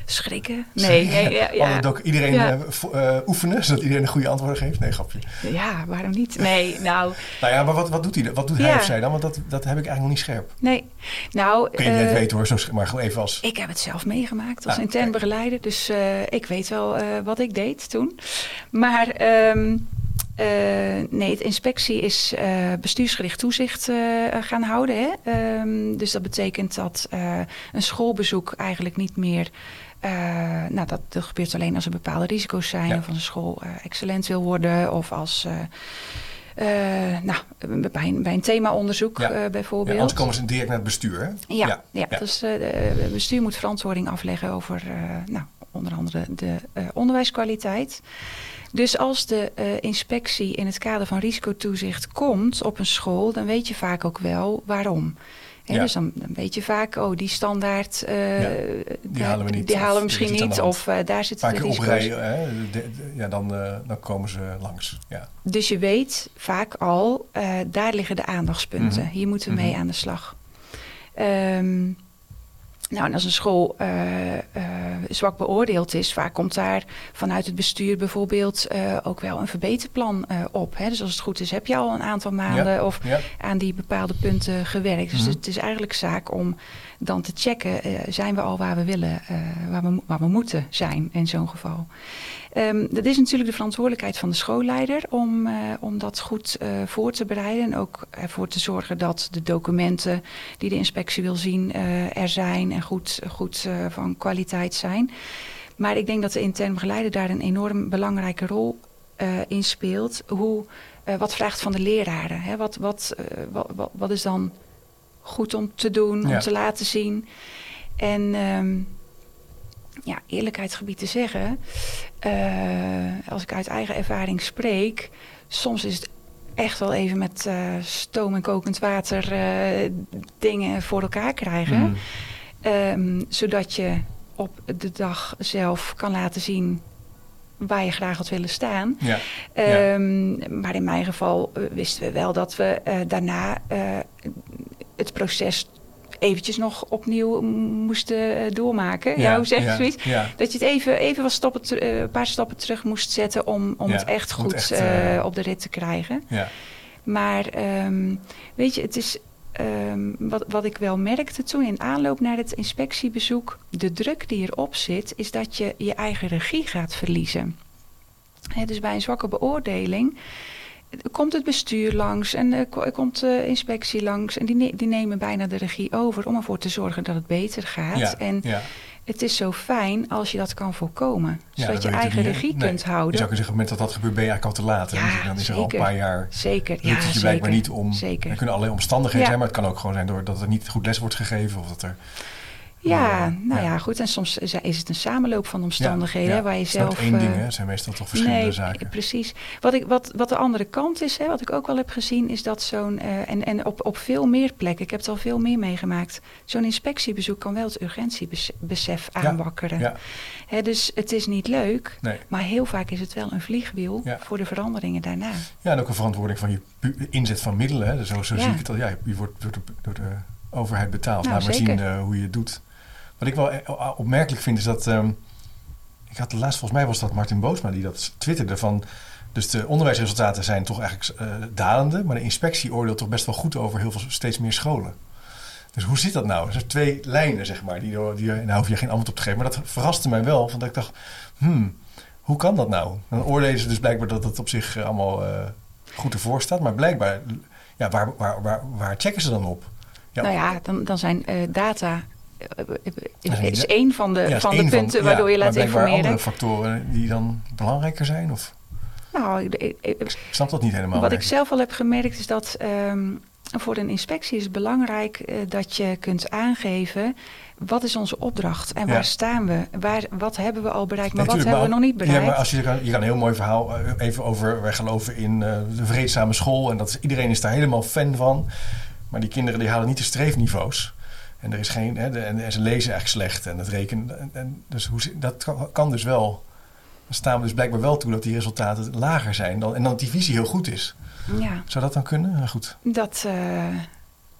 Schrikken. Nee, nee ja, ja. Doc- iedereen Ja. eh, eh, oefenen, zodat iedereen een goede antwoord geeft? Nee, grapje. ja, waarom niet? Nee, nou, <laughs> Nou ja, maar wat, wat doet hij, wat doet hij of zij dan? Want dat, dat heb ik eigenlijk nog niet scherp. nee. Nou, Kun je niet eh, weten hoor, zo, maar gewoon even als... Ik heb het zelf meegemaakt als Ah, intern begeleider. Dus ik weet wel wat ik deed toen. Maar ehm, eh, nee, het inspectie is bestuursgericht toezicht gaan houden. Hè? Ehm, dus dat betekent dat een schoolbezoek eigenlijk niet meer... eh, nou, dat, dat gebeurt alleen als er bepaalde risico's zijn. Ja. Of als een school eh, excellent wil worden. Of als... eh, nou, bij een, bij een themaonderzoek Ja. eh, Ja, bijvoorbeeld. anders komen ze direct naar het bestuur. Hè? Ja, ja, ja. dus het bestuur moet verantwoording afleggen over nou, onder andere de onderwijskwaliteit. Dus als de inspectie in het kader van risicotoezicht komt op een school, dan weet je vaak ook wel waarom. Ja. Dus dan, weet je vaak, oh, die standaard, uh, die, halen we niet, die halen we misschien niet. Of uh, daar zitten de risico's. Oprijden, ja, dan, uh, dan komen ze langs. Ja. Dus je weet vaak al, daar liggen de aandachtspunten. Mm -hmm. Hier moeten we mee mm -hmm. aan de slag. Um, nou, en als een school uh, uh, zwak beoordeeld is, vaak komt daar vanuit het bestuur bijvoorbeeld uh, ook wel een verbeterplan op. Hè? Dus als het goed is, heb je al een aantal maanden ja, of ja. aan die bepaalde punten gewerkt. Dus mm -hmm. het is eigenlijk zaak om dan te checken, zijn we al waar we willen, waar, we, waar we moeten zijn in zo'n geval. Um, dat is natuurlijk de verantwoordelijkheid van de schoolleider om, uh, om dat goed uh, voor te bereiden. En ook ervoor te zorgen dat de documenten die de inspectie wil zien uh, er zijn en goed, goed van kwaliteit zijn. Maar ik denk dat de intern begeleider daar een enorm belangrijke rol in speelt. Hoe, wat vraagt van de leraren? Hè? Wat, wat, wat, wat, is dan goed om te doen, ja. om te laten zien? En um, ja, eerlijkheidsgebied te zeggen, uh, als ik uit eigen ervaring spreek, soms is het echt wel even met uh, stoom en kokend water uh, dingen voor elkaar krijgen. Mm. Um, zodat je op de dag zelf kan laten zien waar je graag had willen staan. Ja. Um, ja. Maar in mijn geval wisten we wel dat we daarna het proces eventjes nog opnieuw moesten eh, doormaken. Ja, hoe zeg je zoiets? Dat je het even, even wat stappen, een paar stappen terug moest zetten om, om het echt goed echt, op de rit te krijgen. Maar um, weet je, het is um, wat, wat ik wel merkte toen in aanloop naar het inspectiebezoek, de druk die erop zit, is dat je je eigen regie gaat verliezen. He, dus bij een zwakke beoordeling komt het bestuur langs en uh, komt de inspectie langs. En die, ne die nemen bijna de regie over om ervoor te zorgen dat het beter gaat. Ja, en ja. Het is zo fijn als je dat kan voorkomen. Zodat je eigen regie nee. kunt houden. Je zou kunnen zeggen, op het moment dat dat gebeurt ben je eigenlijk al te laat. Ja, dan is er al een paar jaar... Zeker, ja, het je blijkbaar niet om... Zeker. Er kunnen allerlei omstandigheden zijn, maar het kan ook gewoon zijn doordat er niet goed les wordt gegeven. Of dat er... Ja, nou ja. goed. En soms is het een samenloop van omstandigheden ja, ja. waar je zelf. Één ding, hè? Het zijn meestal toch verschillende nee, zaken. Precies. Wat, ik, wat, wat de andere kant is, hè, wat ik ook wel heb gezien, is dat zo'n. Uh, en en op, op veel meer plekken, ik heb het al veel meer meegemaakt. Zo'n inspectiebezoek kan wel het urgentiebesef aanwakkeren. Ja. Hè, dus het is niet leuk, nee. maar heel vaak is het wel een vliegwiel voor de veranderingen daarna. Ja, en ook een verantwoording van je inzet van middelen. Hè. Zo, zo zie ik het al. Ja, je wordt door de, door de overheid betaald. Nou, Laat maar zeker. zien uh, hoe je het doet. Wat ik wel opmerkelijk vind is dat. Um, ik had laatst, volgens mij was dat Martin Boosma die dat twitterde van. Dus de onderwijsresultaten zijn toch eigenlijk uh, dalende, maar de inspectie oordeelt toch best wel goed over heel veel, steeds meer scholen. Dus hoe zit dat nou? Er zijn twee lijnen, zeg maar, die, nou hoef je geen antwoord op te geven. Maar dat verraste mij wel, want ik dacht, hmm, hoe kan dat nou? Dan oordelen ze dus blijkbaar dat het op zich allemaal goed ervoor staat, maar blijkbaar, ja, waar, waar, waar, checken ze dan op? Ja, nou ja, dan, dan zijn data is één van de, ja, van de punten van, waardoor ja, je laat informeren. andere factoren die dan belangrijker zijn? Of? Nou, ik, ik, ik snap dat niet helemaal. Wat ik zelf al heb gemerkt is dat um, voor een inspectie is het belangrijk uh, dat je kunt aangeven wat is onze opdracht en waar staan we? Waar, wat hebben we al bereikt, maar nee, wat hebben maar, we nog niet bereikt? Ja, maar als je, kan, je kan een heel mooi verhaal even over, wij geloven in uh, de vreedzame school en dat is, iedereen is daar helemaal fan van. Maar die kinderen die halen niet de streefniveaus. En er is geen, hè, de, en, ze lezen echt slecht en het rekenen. En, en, dus hoe, dat kan, kan, dus wel. Dan staan we dus blijkbaar wel toe dat die resultaten lager zijn dan, en dat die visie heel goed is. Ja. Zou dat dan kunnen? Nou, goed. Dat. Uh,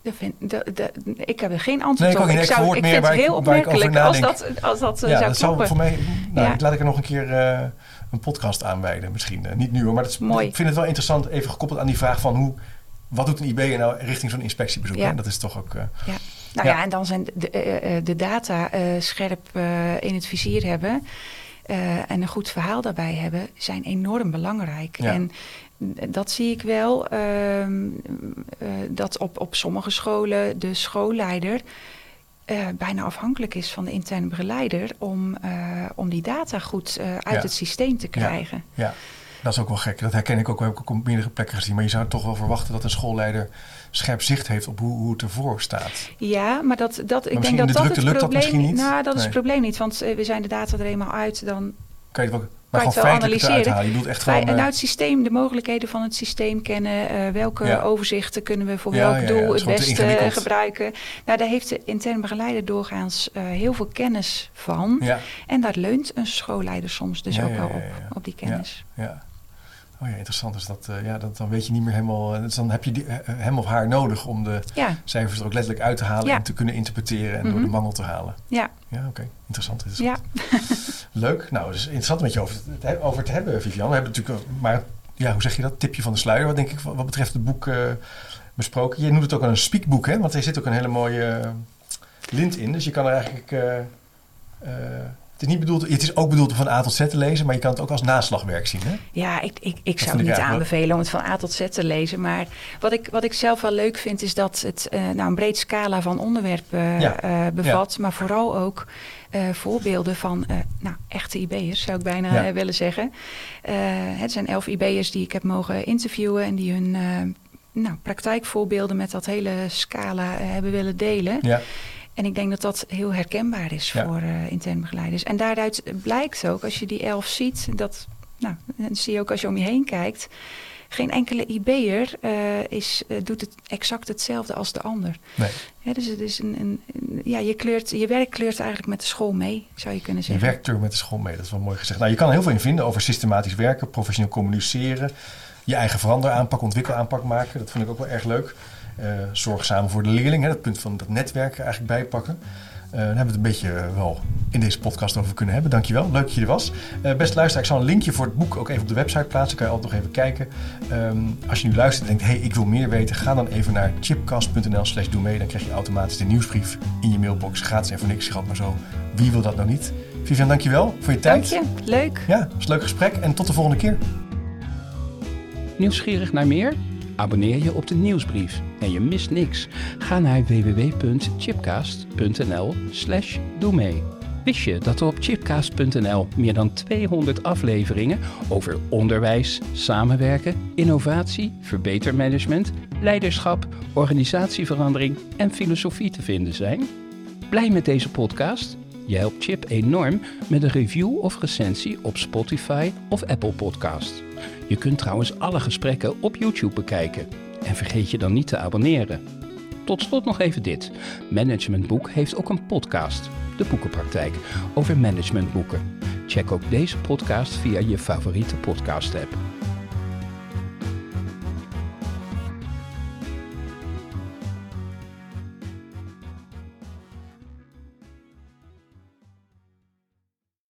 dat vind, dat, dat, ik heb er geen antwoord nee, op. Ik, ik, zou, ik vind het heel opmerkelijk als dat, als dat uh, ja, zou dat. Zou voor mij, nou, ja. laat ik er nog een keer uh, een podcast aanwijden. Misschien niet nu hoor, maar dat is, Mooi. ik vind het wel interessant. Even gekoppeld aan die vraag van hoe, wat doet een IB nou richting zo'n inspectiebezoek? Ja. Dat is toch ook... ja. Nou ja. ja, en dan zijn de, uh, de data scherp in het vizier hebben en een goed verhaal daarbij hebben, zijn enorm belangrijk. Ja. En dat zie ik wel, ehm, dat op, op sommige scholen de schoolleider bijna afhankelijk is van de interne begeleider om, om die data goed uit ja. het systeem te krijgen. Ja. Dat is ook wel gek. Dat herken ik ook, heb ik ook op meerdere plekken gezien. Maar je zou toch wel verwachten dat een schoolleider scherp zicht heeft op hoe, hoe het ervoor staat. Ja, maar dat, dat, ik denk dat dat het probleem niet. Nou, dat is het probleem niet. Want we zijn de data er eenmaal uit, dan kan je het wel maar gewoon analyseren. Je doet echt gewoon, en uh, het systeem, de mogelijkheden van het systeem kennen. Uh, welke overzichten kunnen we voor welk doel het beste gebruiken. Nou, daar heeft de interne begeleider doorgaans uh, heel veel kennis van. En daar leunt een schoolleider soms dus ook wel op, op die kennis. ja. Oh ja, interessant. Dus dat, uh, ja, dat, dan weet je niet meer helemaal. Dus dan heb je die, uh, hem of haar nodig om de ja. cijfers er ook letterlijk uit te halen ja. en te kunnen interpreteren en mm -hmm. door de mangel te halen. Ja. Ja, oké. Okay. Interessant, interessant. Ja. <laughs> Leuk. Nou, dus interessant met je over, het, over te hebben, Vivian. We hebben natuurlijk, maar ja, hoe zeg je dat? Tipje van de sluier, wat denk ik, wat betreft het boek uh, besproken. Je noemt het ook een speakboek, hè? Want er zit ook een hele mooie lint in. Dus je kan er eigenlijk het is, niet bedoeld, het is ook bedoeld om van A tot Z te lezen, maar je kan het ook als naslagwerk zien. Hè? Ja, ik, ik, ik zou het niet aanbevelen om het van A tot Z te lezen. Maar wat ik, wat ik zelf wel leuk vind, is dat het uh, nou, een breed scala van onderwerpen uh, bevat. Maar vooral ook voorbeelden van nou, echte IB'ers, zou ik bijna willen zeggen. het zijn elf IB'ers die ik heb mogen interviewen en die hun nou, praktijkvoorbeelden met dat hele scala hebben willen delen. Ja. En ik denk dat dat heel herkenbaar is voor uh, interne begeleiders. En daaruit blijkt ook, als je die elf ziet, dat, nou, dan zie je ook als je om je heen kijkt, geen enkele IB'er uh, is, uh, doet het exact hetzelfde als de ander. Nee. Ja, dus het is een, een, ja, je, kleurt, je werk kleurt eigenlijk met de school mee, zou je kunnen zeggen. Je werkt er met de school mee, dat is wel mooi gezegd. Nou, je kan er heel veel in vinden over systematisch werken, professioneel communiceren, je eigen veranderaanpak, ontwikkelaanpak maken. Dat vind ik ook wel erg leuk. Uh, zorg samen voor de leerling, hè, dat punt van dat netwerk eigenlijk bijpakken. Uh, daar hebben we het een beetje uh, wel in deze podcast over kunnen hebben. Dankjewel, leuk dat je er was. Uh, best luister, ik zal een linkje voor het boek ook even op de website plaatsen. Kan je altijd nog even kijken. Um, als je nu luistert en denkt, hey, ik wil meer weten, ga dan even naar chipcast.nl slash doe mee. Dan krijg je automatisch de nieuwsbrief in je mailbox. Gratis en voor niks, schat maar zo. Wie wil dat nou niet? Vivian, dankjewel voor je tijd. Dank je, leuk. Ja, was een leuk gesprek en tot de volgende keer. Nieuwsgierig naar meer? Abonneer je op de nieuwsbrief en je mist niks. Ga naar www.chipcast.nl slash doe mee. Wist je dat er op chipcast.nl meer dan 200 afleveringen over onderwijs, samenwerken, innovatie, verbetermanagement, leiderschap, organisatieverandering en filosofie te vinden zijn? Blij met deze podcast? Je helpt Chip enorm met een review of recensie op Spotify of Apple Podcast. Je kunt trouwens alle gesprekken op YouTube bekijken. En vergeet je dan niet te abonneren. Tot slot nog even dit. Managementboek heeft ook een podcast, De Boekenpraktijk, over managementboeken. Check ook deze podcast via je favoriete podcast-app.